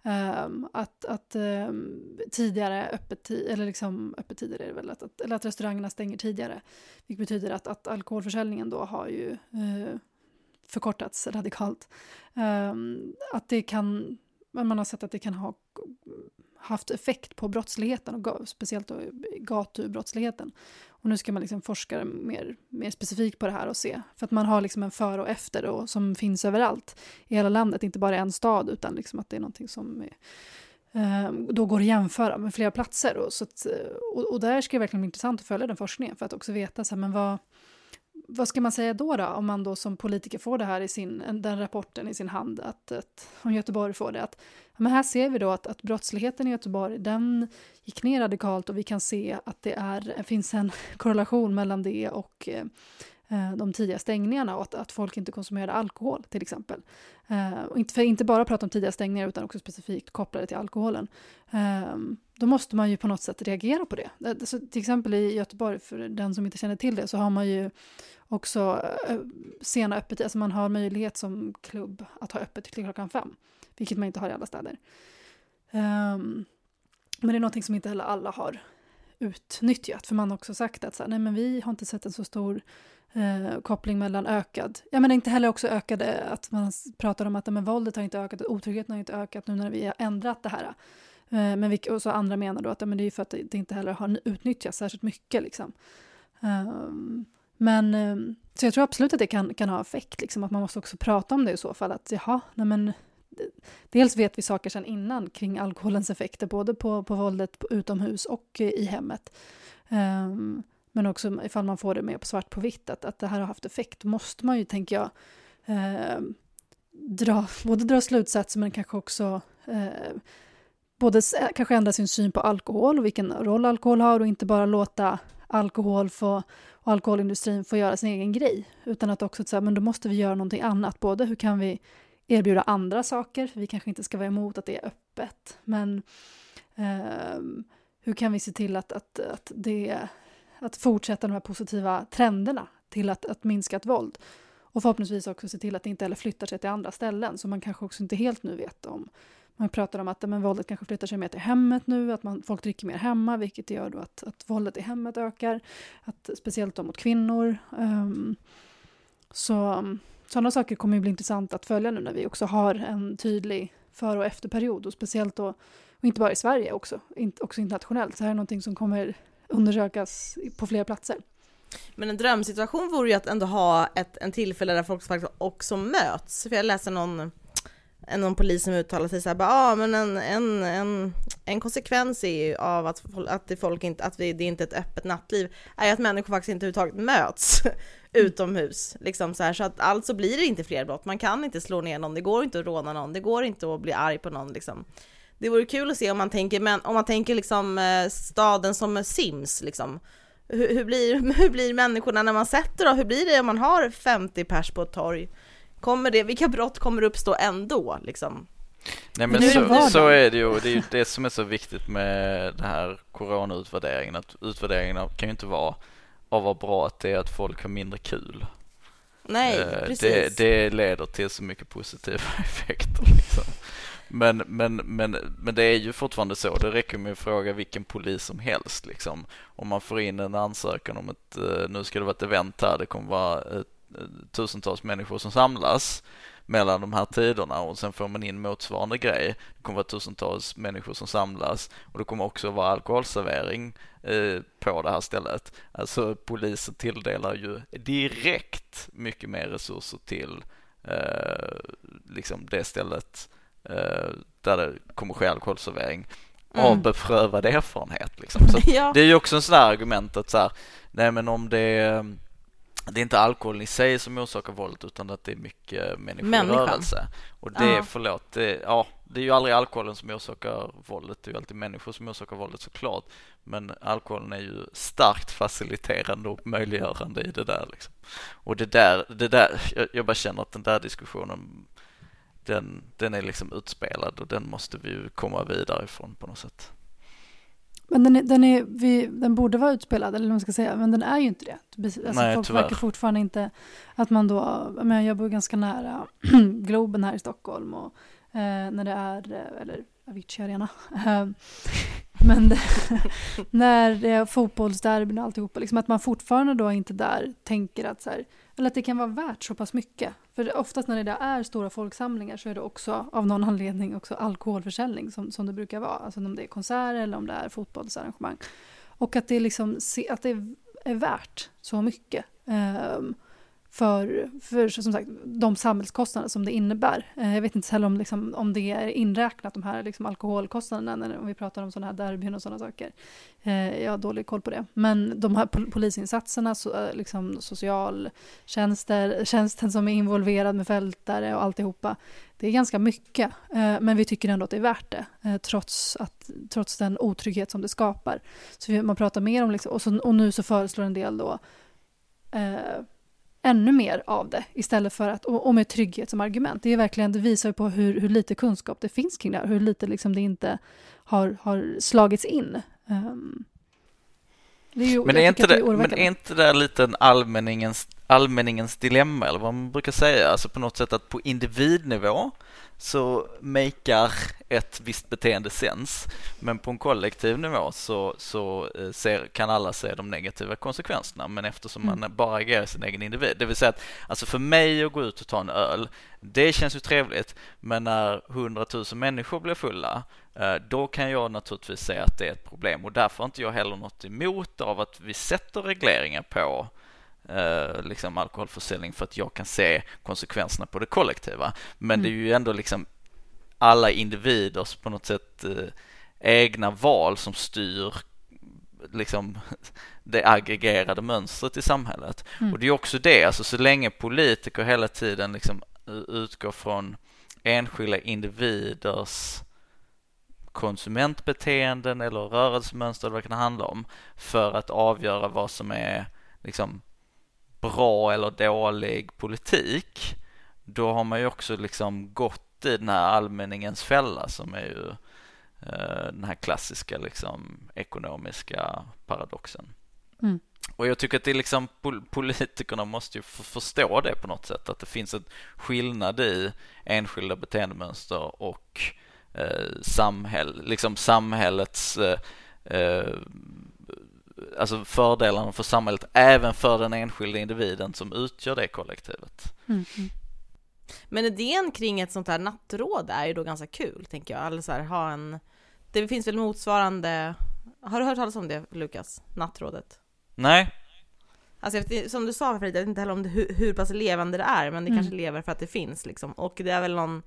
Um, att att um, tidigare öppettid, eller liksom öppettider är det väl, att, att, eller att restaurangerna stänger tidigare. Vilket betyder att, att alkoholförsäljningen då har ju uh, förkortats radikalt. Um, att det kan, man har sett att det kan ha haft effekt på brottsligheten och ga- speciellt då gatubrottsligheten. Och nu ska man liksom forska mer, mer specifikt på det här och se. För att man har liksom en före och efter då, som finns överallt i hela landet, inte bara i en stad utan liksom att det är någonting som är, eh, då går att jämföra med flera platser. Och, så att, eh, och, och där ska det verkligen bli intressant att följa den forskningen för att också veta så här, men vad, vad ska man säga då, då om man då som politiker får det här i sin, den rapporten i sin hand, att, att om Göteborg får det, att men här ser vi då att, att brottsligheten i Göteborg, den gick ner radikalt och vi kan se att det är, finns en (laughs) korrelation mellan det och eh, eh, de tidiga stängningarna och att, att folk inte konsumerade alkohol till exempel. Eh, och inte, för inte bara prata om tidiga stängningar utan också specifikt kopplade till alkoholen. Eh, då måste man ju på något sätt reagera på det. Eh, så till exempel i Göteborg, för den som inte känner till det, så har man ju också eh, sena öppettider, alltså man har möjlighet som klubb att ha öppet till klockan fem, vilket man inte har i alla städer. Um, men det är någonting som inte heller alla har utnyttjat, för man har också sagt att så här, nej men vi har inte sett en så stor eh, koppling mellan ökad, ja men inte heller också ökade, att man pratar om att men våldet har inte ökat, otryggheten har inte ökat nu när vi har ändrat det här. Eh, men vi, och så andra menar då att ja, men det är för att det, inte heller har utnyttjats särskilt mycket liksom. Ehm, men ehm, så jag tror absolut att det kan, kan ha effekt, liksom, att man måste också prata om det i så fall. Att jaha, nej men eh, dels vet vi saker sedan innan kring alkoholens effekter, både på, på våldet utomhus och eh, i hemmet. Um, men också ifall man får det med på svart på vitt, att, att det här har haft effekt, måste man ju, tänker jag, eh, dra, både dra slutsatser men kanske också eh, både eh, kanske ändra sin syn på alkohol och vilken roll alkohol har och inte bara låta alkohol få, alkoholindustrin får göra sin egen grej. Utan att också säga, men då måste vi göra någonting annat. Både hur kan vi erbjuda andra saker, för vi kanske inte ska vara emot att det är öppet, men eh, hur kan vi se till att, att, att, det, att fortsätta de här positiva trenderna till att, att minska ett våld? Och förhoppningsvis också se till att det inte heller flyttar sig till andra ställen, som man kanske också inte helt nu vet om. Man pratar om att men, våldet kanske flyttar sig mer till hemmet nu, att man, folk dricker mer hemma, vilket gör då att, att våldet i hemmet ökar, att, speciellt då mot kvinnor. Um, Så sådana saker kommer ju bli intressant att följa nu när vi också har en tydlig före och efterperiod och speciellt då, och inte bara i Sverige också, också internationellt. Så här är någonting som kommer undersökas på fler platser. Men en drömsituation vore ju att ändå ha ett en tillfälle där folk faktiskt också möts. För jag läser någon, någon polis som uttalar sig så här, bara, ah, men en, en, en, en konsekvens är ju av att, att, folk inte, att vi, det är inte är ett öppet nattliv, är att människor faktiskt inte överhuvudtaget möts (laughs) utomhus. Liksom så, här, så att alltså blir det inte fler brott. Man kan inte slå ner någon, det går inte att råna någon, det går inte att bli arg på någon. Liksom. Det vore kul att se om man tänker, men om man tänker liksom eh, staden som Sims, liksom hur, hur, blir, (laughs) hur blir människorna när man sätter då? Hur blir det om man har 50 pers på ett torg? Kommer det, vilka brott kommer uppstå ändå liksom? Nej men, men så, så, är det ju, det är ju det som är så viktigt med den här coronautvärderingen, att utvärderingen kan ju inte vara av vad bra att det är att folk har mindre kul. Nej, eh, precis. Det, det leder till så mycket positiva (laughs) effekter liksom. Men, men, men, men det är ju fortfarande så. Det räcker med att fråga vilken polis som helst. Liksom. Om man får in en ansökan om ett, eh, nu ska det vara ett event här, det kommer vara ett, tusentals människor som samlas mellan de här tiderna och sen får man in motsvarande grej. Det kommer vara tusentals människor som samlas och det kommer också vara alkoholservering eh, på det här stället. Alltså polisen tilldelar ju direkt mycket mer resurser till eh, liksom det stället Eh, där det kommer ske alkoholservering mm. av beprövad erfarenhet. Liksom. Så (laughs) ja. Det är ju också en sån där argument att så här, nej men om det det är inte alkoholen i sig som orsakar våldet utan att det är mycket människor i rörelse. Och det, ja. förlåt, det, ja, det är ju aldrig alkoholen som orsakar våldet, det är ju alltid människor som orsakar våldet såklart. Men alkoholen är ju starkt faciliterande och möjliggörande i det där liksom. Och det där, det där, jag, jag bara känner att den där diskussionen den, den är liksom utspelad och den måste vi ju komma vidare ifrån på något sätt. Men den, är, den, är, vi, den borde vara utspelad, eller vad man ska säga, men den är ju inte det. Alltså, Nej, folk tyvärr. verkar fortfarande inte att man då, men jag bor ganska nära (clears throat) Globen här i Stockholm och eh, när det är, eh, eller Avicii Arena, ehm, men (laughs) när eh, det är fotbollsderbyn och alltihopa, liksom att man fortfarande då inte där tänker att så här, eller att det kan vara värt så pass mycket. För oftast när det är stora folksamlingar så är det också av någon anledning också alkoholförsäljning som, som det brukar vara. Alltså om det är konserter eller om det är fotbollsarrangemang. Och att det, liksom, att det är värt så mycket. Um, för, för som sagt, de samhällskostnader som det innebär. Eh, jag vet inte heller om, liksom, om det är inräknat, de här liksom, alkoholkostnaderna, när, om vi pratar om sådana här derbyn och sådana saker. Eh, jag har dålig koll på det. Men de här polisinsatserna, so, eh, liksom, socialtjänster, tjänsten som är involverad med fältare och alltihopa, det är ganska mycket. men vi tycker ändå att det är värt det, trots, att, trots den otrygghet som det skapar. Så man pratar mer om, liksom, och, så, och nu så föreslår en del då ännu mer av det istället för att, och, med trygghet som argument. Det, är verkligen, det visar på hur, hur lite kunskap det finns kring det här, hur lite liksom det inte har, har slagits in. Um, det är ju, men, är inte det, det men är inte det lite en allmänningens, allmänningens dilemma eller vad man brukar säga, alltså på något sätt att på individnivå så makar ett visst beteende sens. Men på en kollektiv nivå så, så eh, ser, kan alla se de negativa konsekvenserna. Men eftersom man mm. bara agerar sin egen individ. Det vill säga att alltså för mig att gå ut och ta en öl, det känns ju trevligt. Men när hundratusen människor blir fulla, eh, då kan jag naturligtvis säga att det är ett problem. Och därför har inte jag heller något emot av att vi sätter regleringar på eh, liksom alkoholförsäljning för att jag kan se konsekvenserna på det kollektiva. Men mm. det är ju ändå liksom alla individers på något sätt eh, egna val som styr liksom (laughs) det aggregerade mönstret i samhället. Mm. Och det är också det, alltså så länge politiker hela tiden liksom utgår från enskilda individers konsumentbeteenden eller rörelsemönster eller vad det kan handla om för att avgöra vad som är liksom bra eller dålig politik, då har man ju också liksom gått i den här allmänningens fälla som är ju eh, den här klassiska liksom ekonomiska paradoxen. Mm. Och jag tycker att det är liksom politikerna måste ju förstå det på något sätt, att det finns en skillnad i enskilda beteendemönster och eh, samhäll, liksom samhällets eh, eh alltså fördelarna för samhället, även för den enskilda individen som utgör det kollektivet. Mm. Men idén kring ett sånt här nattråd är ju då ganska kul, tänker jag. Eller så här, ha en... Det finns väl motsvarande... Har du hört talas om det, Lukas? Nattrådet? Nej, Alltså jag vet, som du sa Frida, jag vet inte heller om det, hur, hur pass levande det är, men det Mm. kanske lever för att det finns liksom. Och det är väl någon,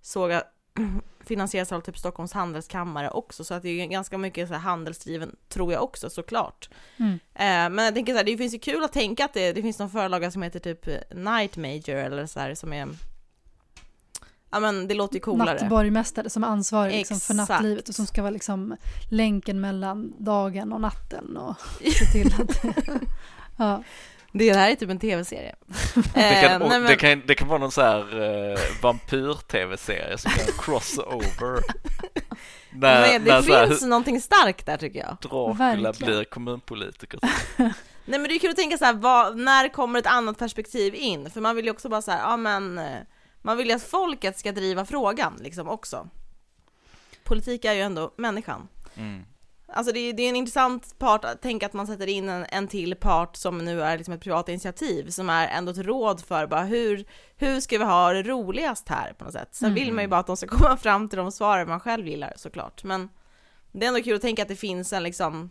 såg jag, (clears throat) finansieras av typ Stockholms handelskammare också, så att det är ganska mycket så här handelsdriven, tror jag också såklart. Mm. Eh, men jag tänker så här, det finns ju kul att tänka att det, det finns någon förlaga som heter typ Night Major eller så här som är Ja men det låter ju coolare. Nattborgmästare som är ansvarig liksom för nattlivet och som ska vara liksom länken mellan dagen och natten och se till att... (laughs) (laughs) ja. Det här är typ en tv-serie. det kan, Eh, och nej, men- det kan, det kan vara någon så här uh, vampyr-tv-serie som är crossover. (laughs) när, Men det när så här, finns någonting starkt där tycker jag. Dracula Verkligen. blir kommunpolitiker. (laughs) Nej men det är kul att tänka så här, vad, när kommer ett annat perspektiv in? För man vill ju också bara så här, ja men eh, man vill ju att folket ska driva frågan liksom också. Politik är ju ändå människan. Mm. Alltså det är, det är en intressant part att tänka att man sätter in en, en till part som nu är liksom ett privat initiativ som är ändå ett råd för bara hur, hur ska vi ha det roligast här på något sätt. Sen vill man ju bara att de ska (laughs) komma fram till de svaren man själv gillar såklart. Men det är ändå kul att tänka att det finns en liksom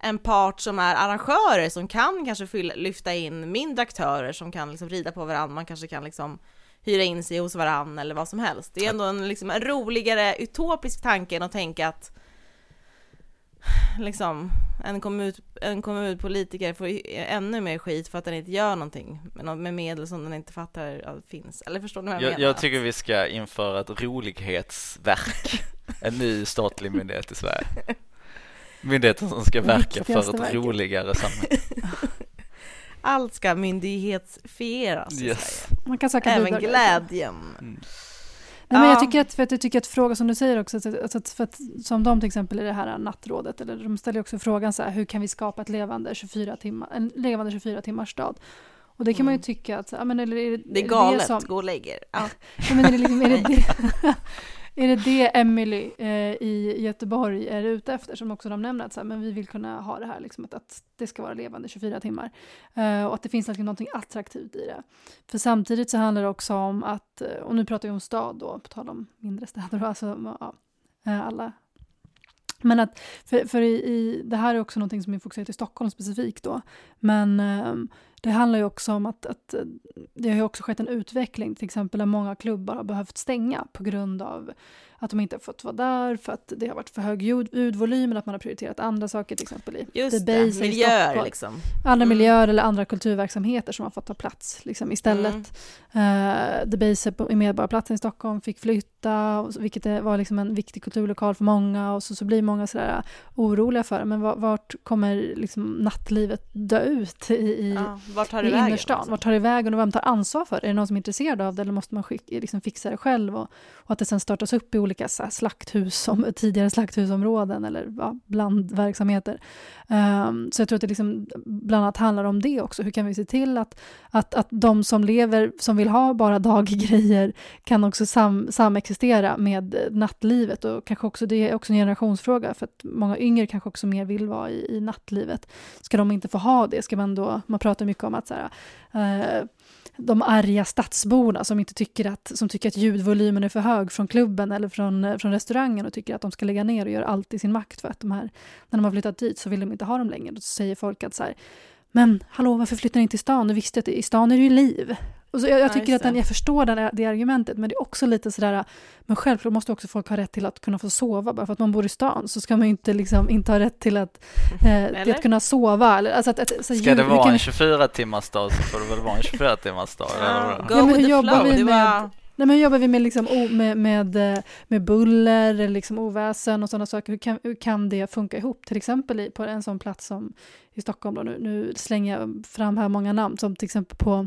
en part som är arrangörer som kan kanske fylla, lyfta in mindre aktörer som kan liksom rida på varandra, man kanske kan liksom hyra in sig hos varandra eller vad som helst. Det är ändå en, liksom, en roligare utopisk tanke än att tänka att liksom en, kommun, en kommunpolitiker får ännu mer skit för att den inte gör någonting med, med medel som den inte fattar att finns. Eller förstår ni vad jag, Jag, menar? jag tycker vi ska införa ett rolighetsverk. (laughs) En ny statlig myndighet i Sverige. Myndigheten som ska verka för ett verket. roligare samhälle. Allt ska myndighetsfieras i Yes. Sverige. Man kan söka Även bidrag därifrån. Nej, men jag Ja. tycker att, för att jag tycker att fråga som du säger också, att, att, för att, som de till exempel i det här nattrådet, eller de ställer också frågan så här, hur kan vi skapa ett levande 24 timmar, en levande 24 timmars stad? Och det kan man ju Mm. tycka att, ja, men eller är det, Det är det galet, som, gå och lägg er. Ja. ja, men är det, liksom, är det, (laughs) det, (laughs) är det det Emily eh, i Göteborg är ute efter, som också de nämner, att så här, men vi vill kunna ha det här, liksom, att, att det ska vara levande 24 timmar. Eh, och att det finns liksom någonting attraktivt i det. För samtidigt så handlar det också om att, eh, och nu pratar vi om stad då, på tal om mindre städer, alltså ja, eh, alla. Men att, för, för i, i, det här är också någonting som är fokuserat i Stockholm specifikt då, men eh, det handlar ju också om att, att det har ju också skett en utveckling, till exempel där många klubbar har behövt stänga på grund av att de inte har fått vara där, för att det har varit för hög ljud, ljudvolym, eller att man har prioriterat andra saker, till exempel i Just The Base miljöer liksom. andra Mm. miljöer eller andra kulturverksamheter som har fått ta plats liksom, istället. Mm. Uh, The Base i Medborgarplatsen i Stockholm fick flytta, och vilket var liksom en viktig kulturlokal för många och så, så blir många sådär oroliga för. Men va- vart kommer liksom nattlivet dö ut i, i, Ja, vart tar i vägen? innerstan? liksom? Vart tar det vägen och vem tar ansvar för det? Är det någon som är intresserad av det eller måste man skick, liksom fixa det själv? Och, och att det sen startas upp i olika så här, slakthus, som, (laughs) tidigare slakthusområden eller ja, blandverksamheter. Um, så jag tror att det liksom bland annat handlar om det också. Hur kan vi se till att, att, att de som lever, som vill ha bara daggrejer, kan också sam, samexistera med nattlivet. Och kanske också, det är också en generationsfråga, för att många yngre kanske också mer vill vara i, i nattlivet. Ska de inte få ha det? Ska man då, man pratar mycket om att så här, uh, de arga stadsborna som inte tycker att, som tycker att ljudvolymen är för hög från klubben eller från, eh, från restaurangen och tycker att de ska lägga ner och göra allt i sin makt för att de här, när de har flyttat dit så vill de inte ha dem längre. Då säger folk att så här, men hallå varför flyttar ni inte till stan? Du visste att i stan är det ju liv. Och så jag, jag Ja, tycker just att den, jag förstår den, det argumentet men det är också lite sådär, men självklart måste också folk ha rätt till att kunna få sova. Bara för att man bor i stan så ska man ju inte, liksom, inte ha rätt till att, eh, (laughs) till att kunna sova. Eller, alltså att, att, så Ska ljud- det vara kan en vi- 24 timmars dag så får det väl vara en 24 timmars dag. eller Ja, vadå? go Ja, men hur jobbar flow. vi med- var... Nej, men jobbar vi med, liksom, o, med, med, eh, med buller, eller liksom oväsen och sådana saker, hur kan, hur kan det funka ihop? Till exempel i, på en sån plats som i Stockholm, då, nu, nu slänger jag fram här många namn, som till exempel på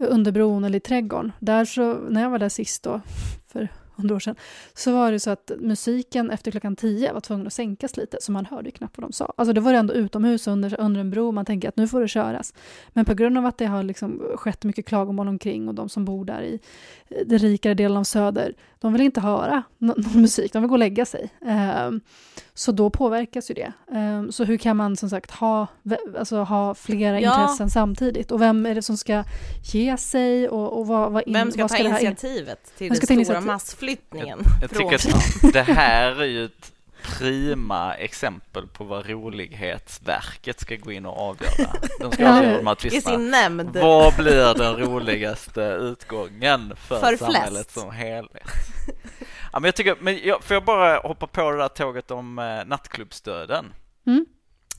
under bron eller i Trädgården. Där så, när jag var där sist då, för hundra år sedan, så var det så att musiken efter klockan tio var tvungen att sänkas lite, så man hörde ju knappt vad de sa. Alltså det var ändå utomhus under, under en bro, man tänker att nu får det köras. Men på grund av att det har liksom skett mycket klagomål omkring och de som bor där i den rikare delen av Söder, de vill inte höra någon musik, de vill gå och lägga sig. Ehm, så då påverkas ju det. Um, så hur kan man som sagt ha, alltså, ha flera Ja. intressen samtidigt? Och vem är det som ska ge sig? Och, och vad, vad in, Vem ska vad ta det här in- initiativet till den ska ta stora initiativ? massflyttningen? Jag från- tycker att (laughs) det här är ju ett prima exempel på vad rolighetsverket ska gå in och avgöra. De ska (laughs) avgöra de I sin nämnd. Vad blir den roligaste utgången för, För samhället flest. som helhet? Ja, men jag tycker, men jag, får jag bara hoppa på det där tåget om eh, nattklubbsdöden? Mm.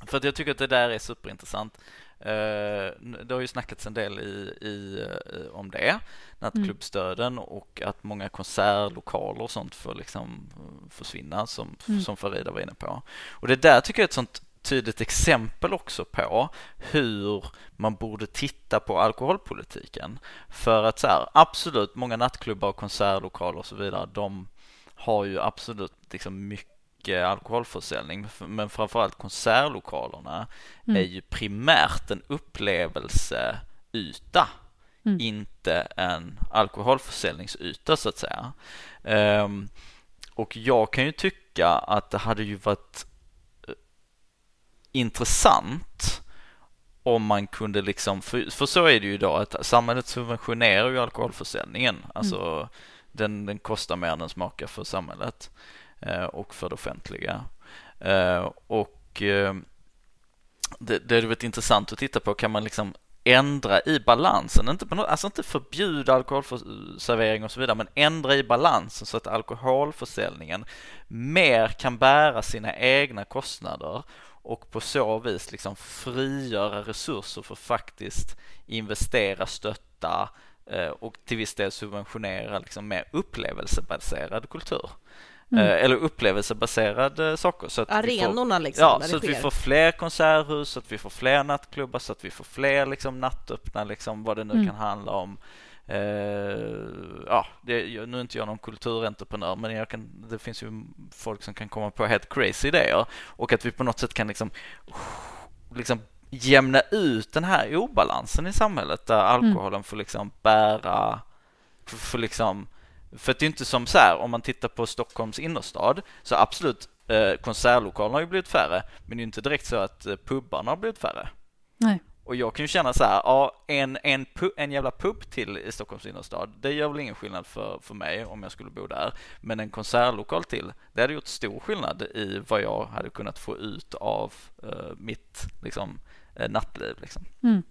För att jag tycker att det där är superintressant. Eh, det har ju snackats en del i, i, eh, om det, nattklubbsdöden och att många konsertlokaler och sånt får liksom eh, försvinna som, Mm. som Farida var inne på. Och det där tycker jag är ett sånt tydligt exempel också på hur man borde titta på alkoholpolitiken. För att så här, absolut, många nattklubbar och konsertlokaler och så vidare, de har ju absolut liksom mycket alkoholförsäljning, men framförallt konsertlokalerna Mm. är ju primärt en upplevelseyta, Mm. inte en alkoholförsäljningsyta så att säga. Ehm, och jag kan ju tycka att det hade ju varit eh, intressant om man kunde liksom, för, för så är det ju idag att samhället subventionerar ju alkoholförsäljningen. Alltså den, den kostar mer än den smakar för samhället eh, och för det offentliga. Eh, och eh, det, det är väldigt intressant att titta på, kan man liksom ändra i balansen, inte på något, alltså inte förbjuda alkoholservering och så vidare, men ändra i balansen så att alkoholförsäljningen mer kan bära sina egna kostnader och på så vis liksom frigöra resurser för att faktiskt investera, stötta eh, och till viss del subventionera liksom mer upplevelsebaserad kultur. Mm. Eh, Eller upplevelsebaserade saker. Så att vi får, Arenorna liksom, Ja, så att vi sker. får fler konserthus, så att vi får fler nattklubbar, så att vi får fler liksom nattöppna, liksom vad det nu Mm. kan handla om. Eh, ja, det, jag, nu är inte jag någon kulturentreprenör, men jag kan, det finns ju folk som kan komma på helt crazy idéer och att vi på något sätt kan liksom, liksom jämna ut den här obalansen i samhället där alkoholen får liksom bära, får, liksom för att det är inte som så här, om man tittar på Stockholms innerstad, så absolut, eh, konsertlokalerna har ju blivit färre, men det är inte direkt så att eh, pubbarna har blivit färre. Nej. Och jag kan ju känna så här, ja, en, en, pu- en jävla pub till i Stockholms innerstad, det gör väl ingen skillnad för, för mig om jag skulle bo där. Men en konsertlokal till, det hade gjort stor skillnad i vad jag hade kunnat få ut av eh, mitt liksom, Eh, nattliv. Liksom. Mm.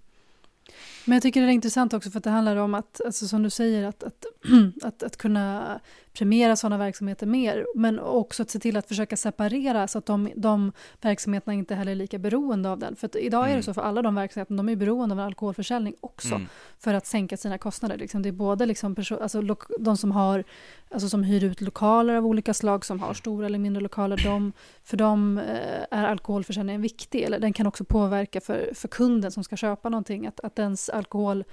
Men jag tycker det är intressant också för att det handlar om att, alltså som du säger, att, att, (clears throat) att, att kunna premiera sådana verksamheter mer, men också att se till att försöka separera så att de, de verksamheterna inte heller är lika beroende av den. För att idag är det Mm. så för alla de verksamheterna, de är beroende av en alkoholförsäljning också Mm. för att sänka sina kostnader. Liksom. Det är både liksom alltså de som, har, alltså som hyr ut lokaler av olika slag, som har stora eller mindre lokaler, de, för dem eh, är alkoholförsäljningen viktig. Eller den kan också påverka för, för kunden som ska köpa någonting, att, att ens alkohol,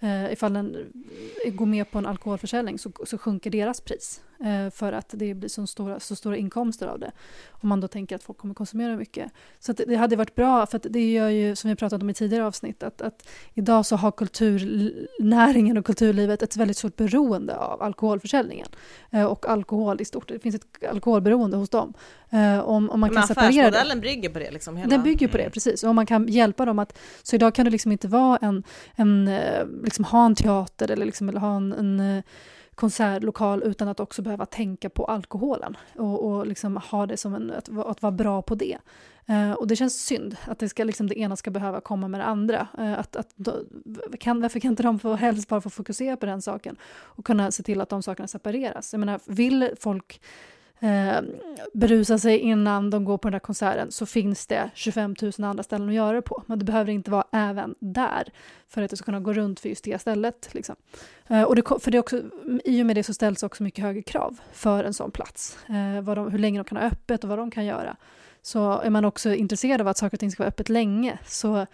eh, ifall den går med på en alkoholförsäljning så, så sjunker deras pris. Eh, för att det blir så stora, så stora inkomster av det. Om man då tänker att folk kommer konsumera mycket. Så det, det hade varit bra, för det gör ju, som vi pratat om i tidigare avsnitt, att, att idag så har kulturnäringen och kulturlivet ett väldigt stort beroende av alkoholförsäljningen. Eh, och alkohol i stort. Det finns ett alkoholberoende hos dem. Eh, om, om man Men kan det. affärsmodellen bygger på det liksom. Hela. Den bygger på det, Mm. precis. Och om man kan hjälpa dem att... Så idag kan det liksom inte vara en... en liksom ha en teater eller, liksom, eller ha en, en konsertlokal utan att också behöva tänka på alkoholen och, och liksom ha det som en, att, att vara bra på det. Eh, och det känns synd att det, ska, liksom, det ena ska behöva komma med det andra. Eh, att, att, då, kan, varför kan inte de få helst bara få fokusera på den saken och kunna se till att de sakerna separeras? Jag menar, vill folk eh, berusa sig innan de går på den där konserten så finns det 25 000 andra ställen att göra det på. Men det behöver inte vara även där för att det ska kunna gå runt för just det stället. Liksom. Eh, och det, för det också, I och med det så ställs också mycket högre krav för en sån plats. Eh, vad de, hur länge de kan ha öppet och vad de kan göra. Så är man också intresserad av att saker och ting ska vara öppet länge så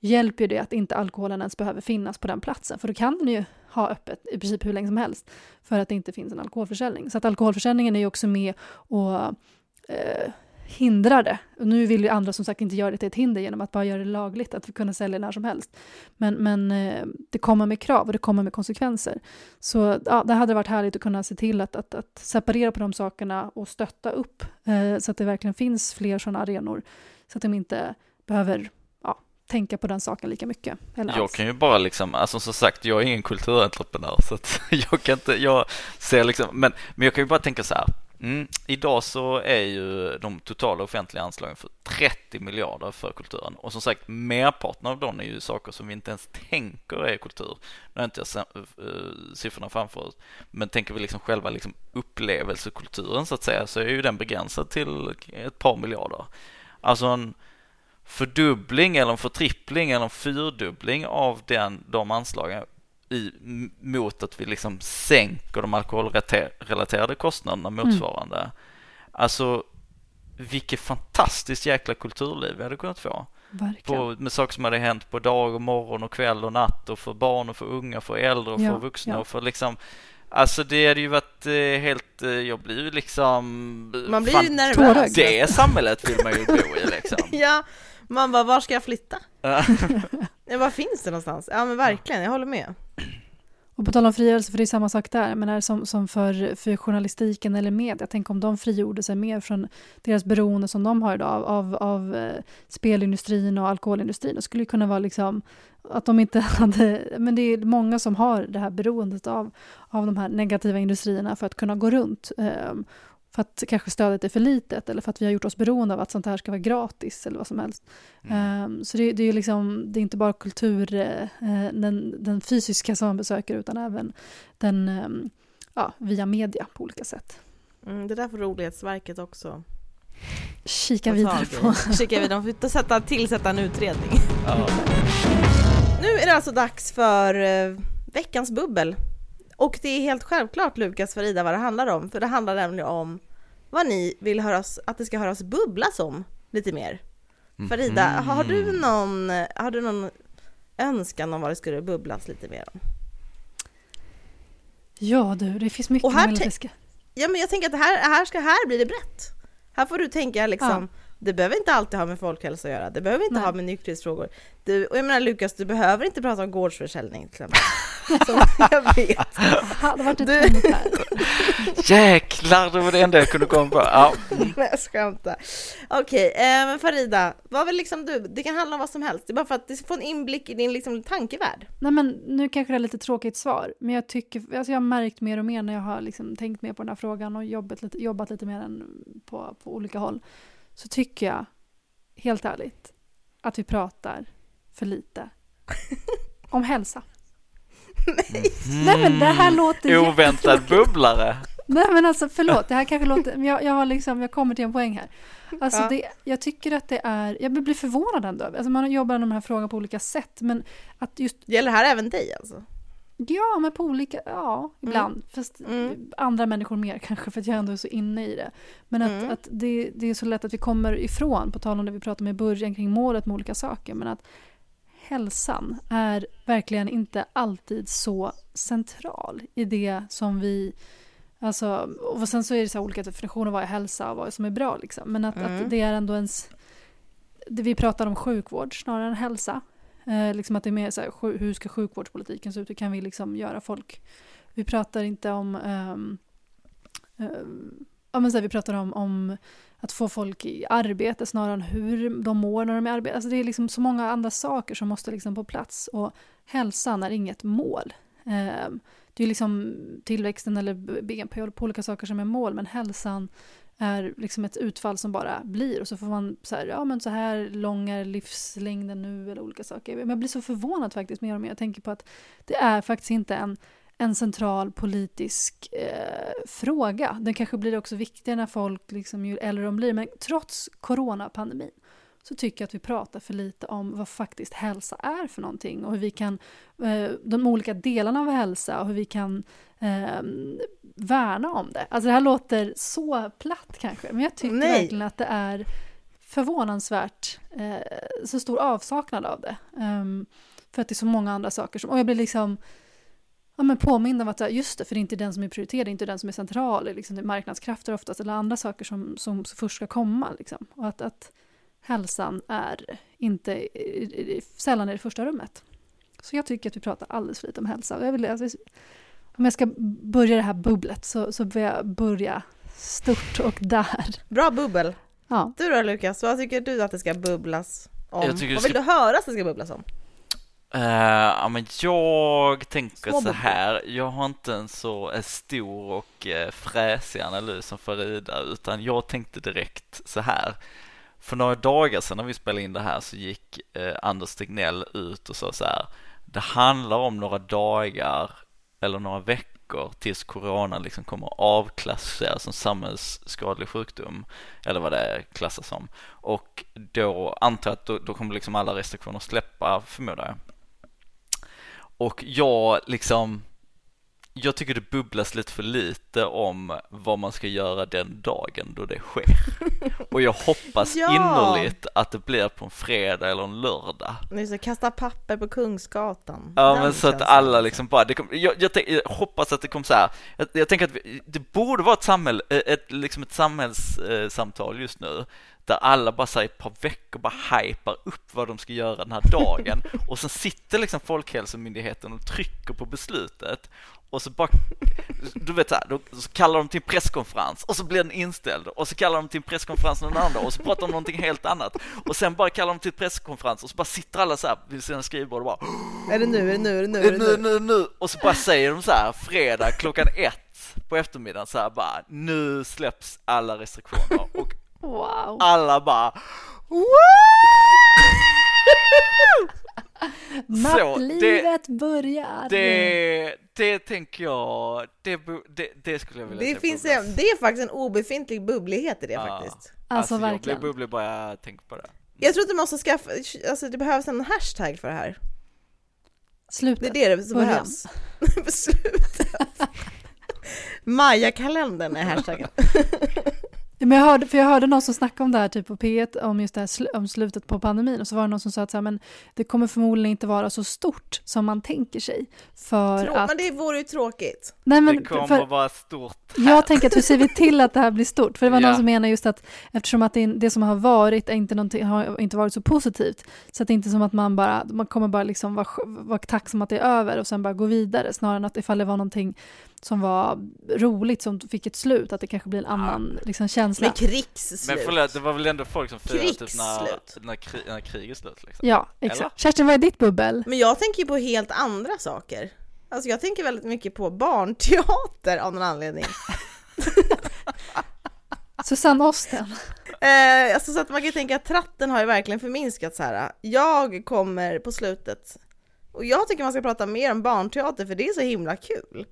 hjälper ju det att inte alkoholen ens behöver finnas på den platsen. För då kan den ju ha öppet i princip hur länge som helst för att det inte finns en alkoholförsäljning. Så att alkoholförsäljningen är ju också med och eh, hindrar det. Och nu vill ju andra som sagt inte göra det till ett hinder genom att bara göra det lagligt, att vi kunna sälja när som helst. Men, men eh, det kommer med krav och det kommer med konsekvenser. Så ja, det hade varit härligt att kunna se till att, att, att separera på de sakerna och stötta upp eh, så att det verkligen finns fler sådana arenor. Så att de inte behöver tänka på den saken lika mycket. Eller jag alls. kan ju bara liksom, alltså som sagt, jag är ingen kulturentreprenör (laughs) så att jag kan inte, jag ser liksom, men, men jag kan ju bara tänka så här. Mm, idag så är ju de totala offentliga anslagen för 30 miljarder för kulturen och som sagt merparten av dem är ju saker som vi inte ens tänker är kultur. Nu har inte jag uh, siffrorna framför oss, men tänker vi liksom själva liksom upplevelsekulturen så att säga så är ju den begränsad till ett par miljarder. Alltså en fördubbling eller en förtrippling eller en fyrdubbling av den, de anslagen i, mot att vi liksom sänker de alkoholrelaterade kostnaderna motsvarande. Mm. Alltså vilket fantastiskt jäkla kulturliv vi hade kunnat få. På, med saker som hade hänt på dag och morgon och kväll och natt och för barn och för unga, för äldre och ja, för vuxna ja. och för liksom Alltså det hade ju varit eh, helt, eh, jag blir ju liksom Man blir ju nervös Det samhället vill man ju bo i liksom (laughs) Ja, man bara, var ska jag flytta? (laughs) ja, var finns det någonstans? Ja men verkligen, jag håller med och på tal om frigörelse, för det är samma sak där, men som, som för, för journalistiken eller media, tänk om de frigjorde sig mer från deras beroende som de har idag av, av, av eh, spelindustrin och alkoholindustrin. Det skulle kunna vara liksom att de inte (laughs) hade, men det är många som har det här beroendet av, av de här negativa industrierna för att kunna gå runt. För att kanske stödet är för litet eller för att vi har gjort oss beroende av att sånt här ska vara gratis eller vad som helst. Mm. Um, så det, det, är liksom, det är inte bara kultur, uh, den, den, fysiska som man besöker utan även den um, ja, via media på olika sätt. Mm, det där får Rolighetsverket också kika vidare på. (laughs) Kika vidare, de får sätta, tillsätta en utredning. Ja. (laughs) Nu är det alltså dags för uh, veckans bubbel. Och det är helt självklart Lukas Farida vad det handlar om, för det handlar nämligen om vad ni vill höras, att det ska höras bubblas om lite mer. Mm. Farida, har du någon, har du någon önskan om vad det skulle bubblas lite mer om? Ja du, det finns mycket och här Ja men jag tänker att här, här, ska, här blir det brett. Här får du tänka liksom, ja. Det behöver inte alltid ha med folkhälsa att göra, det behöver inte Nej. ha med nykterhetsfrågor. Du, och jag menar Lukas, du behöver inte prata om gårdsförsäljning till exempel. (laughs) Som jag vet. (laughs) Varit ett du... (laughs) Jäklar, det var det enda jag kunde komma på. Ja. Nej, jag skämtar. Okej, okay, eh, men Farida, vad vill liksom du? Det kan handla om vad som helst. Det är bara för att få en inblick i din liksom, tankevärld. Nej, men nu kanske det är lite tråkigt svar, men jag tycker, alltså jag har märkt mer och mer när jag har liksom tänkt mer på den här frågan och jobbat lite, jobbat lite mer än på, på olika håll, så tycker jag, helt ärligt, att vi pratar för lite (laughs) om hälsa. Nej. Mm. Nej men det här låter Oväntad bubblare. Nej men alltså förlåt, det här kanske (laughs) låter, men jag, jag har liksom, jag kommer till en poäng här. Alltså ja. det, jag tycker att det är, jag blir förvånad ändå. Alltså man jobbar med de här frågorna på olika sätt men att just... Gäller det här även dig alltså? Ja, men på olika, ja, ibland. Mm. Fast mm. andra människor mer kanske, för att jag ändå är så inne i det. Men att, mm. att det, det är så lätt att vi kommer ifrån, på tal om det vi pratade om i början kring målet med olika saker, men att hälsan är verkligen inte alltid så central i det som vi Alltså, och sen så är det så olika definitioner av vad är hälsa och vad som är bra. Liksom. Men att, mm. att det är ändå ens... Det vi pratar om sjukvård snarare än hälsa. Eh, liksom att det är mer så här, hur ska sjukvårdspolitiken se ut? Hur kan vi liksom göra folk... Vi pratar inte om... Eh, eh, ja, men så här, vi pratar om, om att få folk i arbete snarare än hur de mår när de är i arbete. Alltså det är liksom så många andra saker som måste liksom på plats och hälsan är inget mål. Eh, det är liksom tillväxten eller BNP på olika saker som är mål men hälsan är liksom ett utfall som bara blir och så får man så här, ja men så här lång är livslängden nu eller olika saker. Men jag blir så förvånad faktiskt mer och mer. Jag tänker på att det är faktiskt inte en en central politisk eh, fråga. Den kanske blir också viktigare när folk, liksom, ju äldre de blir, men trots coronapandemin så tycker jag att vi pratar för lite om vad faktiskt hälsa är för någonting och hur vi kan, eh, de olika delarna av hälsa och hur vi kan eh, värna om det. Alltså det här låter så platt kanske, men jag tycker Nej. verkligen att det är förvånansvärt eh, så stor avsaknad av det. Um, för att det är så många andra saker som, och jag blir liksom ja, men påminna om att just det, för det är inte den som är prioriterad, det är inte den som är central, det är liksom det är marknadskrafter oftast, eller andra saker som, som först ska komma. Liksom. Och att, att hälsan är inte, är- är sällan i det första rummet. Så jag tycker att vi pratar alldeles för lite om hälsa. Jag vill, alltså, om jag ska börja det här bubblet så, så vill jag börja stort och där. Bra bubbel. Ja. Du då Lukas, vad tycker du att det ska bubblas om? Jag tycker det vad vill ska- du höra att det ska bubblas om? Eh, ja, men jag tänker Små så här. Jag har inte en så eh, stor och eh, fräsig analys som Farida, utan jag tänkte direkt så här. För några dagar sedan när vi spelade in det här så gick eh, Anders Tegnell ut och sa så här. Det handlar om några dagar eller några veckor tills corona liksom kommer avklassas avklassificeras som samhällsskadlig sjukdom eller vad det klassas som. Och då antar jag att då, då kommer liksom alla restriktioner släppa förmodar jag. Och jag liksom, jag tycker det bubblas lite för lite om vad man ska göra den dagen då det sker. (laughs) Och jag hoppas Ja. innerligt att det blir på en fredag eller en lördag. Ni ska kasta papper på Kungsgatan. Ja Den men så att alla liksom bara, det kom, jag, jag, jag hoppas att det kommer så här. Jag, jag tänker att vi, det borde vara ett samhälle, eh, ett, liksom ett samhällssamtal just nu där alla bara i ett par veckor bara hypar upp vad de ska göra den här dagen (laughs) och så sitter liksom Folkhälsomyndigheten och trycker på beslutet och så bara, du vet så här, då, så kallar de till en presskonferens och så blir den inställd och så kallar de till en presskonferens någon annan och så pratar de om någonting helt annat och sen bara kallar de till en presskonferens och så bara sitter alla så här vid sina skrivbord och bara Är det nu, är det nu, är det nu, är det nu, nu? nu, nu. Och så bara säger de så här fredag klockan ett på eftermiddagen så här bara nu släpps alla restriktioner och Wow. alla bara Nattlivet börjar. det, det tänker jag, det, det, det skulle jag vilja Det, finns bubblas. en, det är faktiskt en obefintlig bubblighet i det Ja. faktiskt. Alltså, jag verkligen. blir bubblig bara jag tänker på det. Jag tror att du måste skaffa, alltså det behövs en hashtag för det här. Det Slutet. är det som Början. behövs. (laughs) Slutet. (laughs) Maja-kalendern är hashtaggen. (laughs) Ja, Men jag, hörde, för jag hörde någon som snackade om det här typ på P1 om just det här sl- om slutet på pandemin och så var det någon som sa att så här, men det kommer förmodligen inte vara så stort som man tänker sig. För Trå- att... Men det vore ju tråkigt. nej, men det kommer för, vara stort här. jag tänker att hur ser vi till att det här blir stort? För det var någon Ja. som menar just att eftersom att det, det som har varit är inte har inte varit så positivt så att det är inte som att man bara man kommer bara liksom vara, vara tacksam att det är över och sen bara gå vidare snarare än att ifall det var någonting som var roligt som fick ett slut att det kanske blir en annan liksom, känsla. Men krigsslut. Men förlåt, det var väl ändå folk som firade typ när, när, kri, när kriget slut liksom. Ja, exakt. Eller? Kerstin, vad är ditt bubbel? Men jag tänker ju på helt andra saker. Alltså jag tänker väldigt mycket på barnteater av någon anledning. (laughs) Susanne Osten. Eh, alltså så att man kan tänka att tratten har ju verkligen förminskats så här. Jag kommer på slutet och jag tycker man ska prata mer om barnteater för det är så himla kul.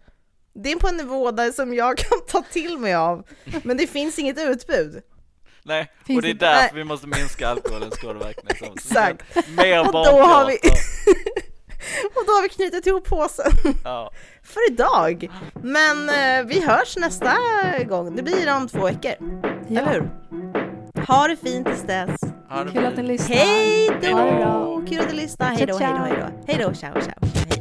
Det är på en nivå där som jag (laughs) kan ta till mig av, men det finns inget utbud. Nej, Finns och det är inte- därför Nej. vi måste minska alkoholens skadeverkningar. (laughs) Exakt. Mer Och då har vi-. (laughs) Och då har vi knutit ihop påsen Ja. för idag. Men eh, vi hörs nästa gång, det blir om två veckor, Ja. eller hur? Ha det fint tills dess. Kul att ni lyssnar. Hej då! Kul att du lyssnade. Hej då, hej då, hej då. Hej då, ciao, ciao.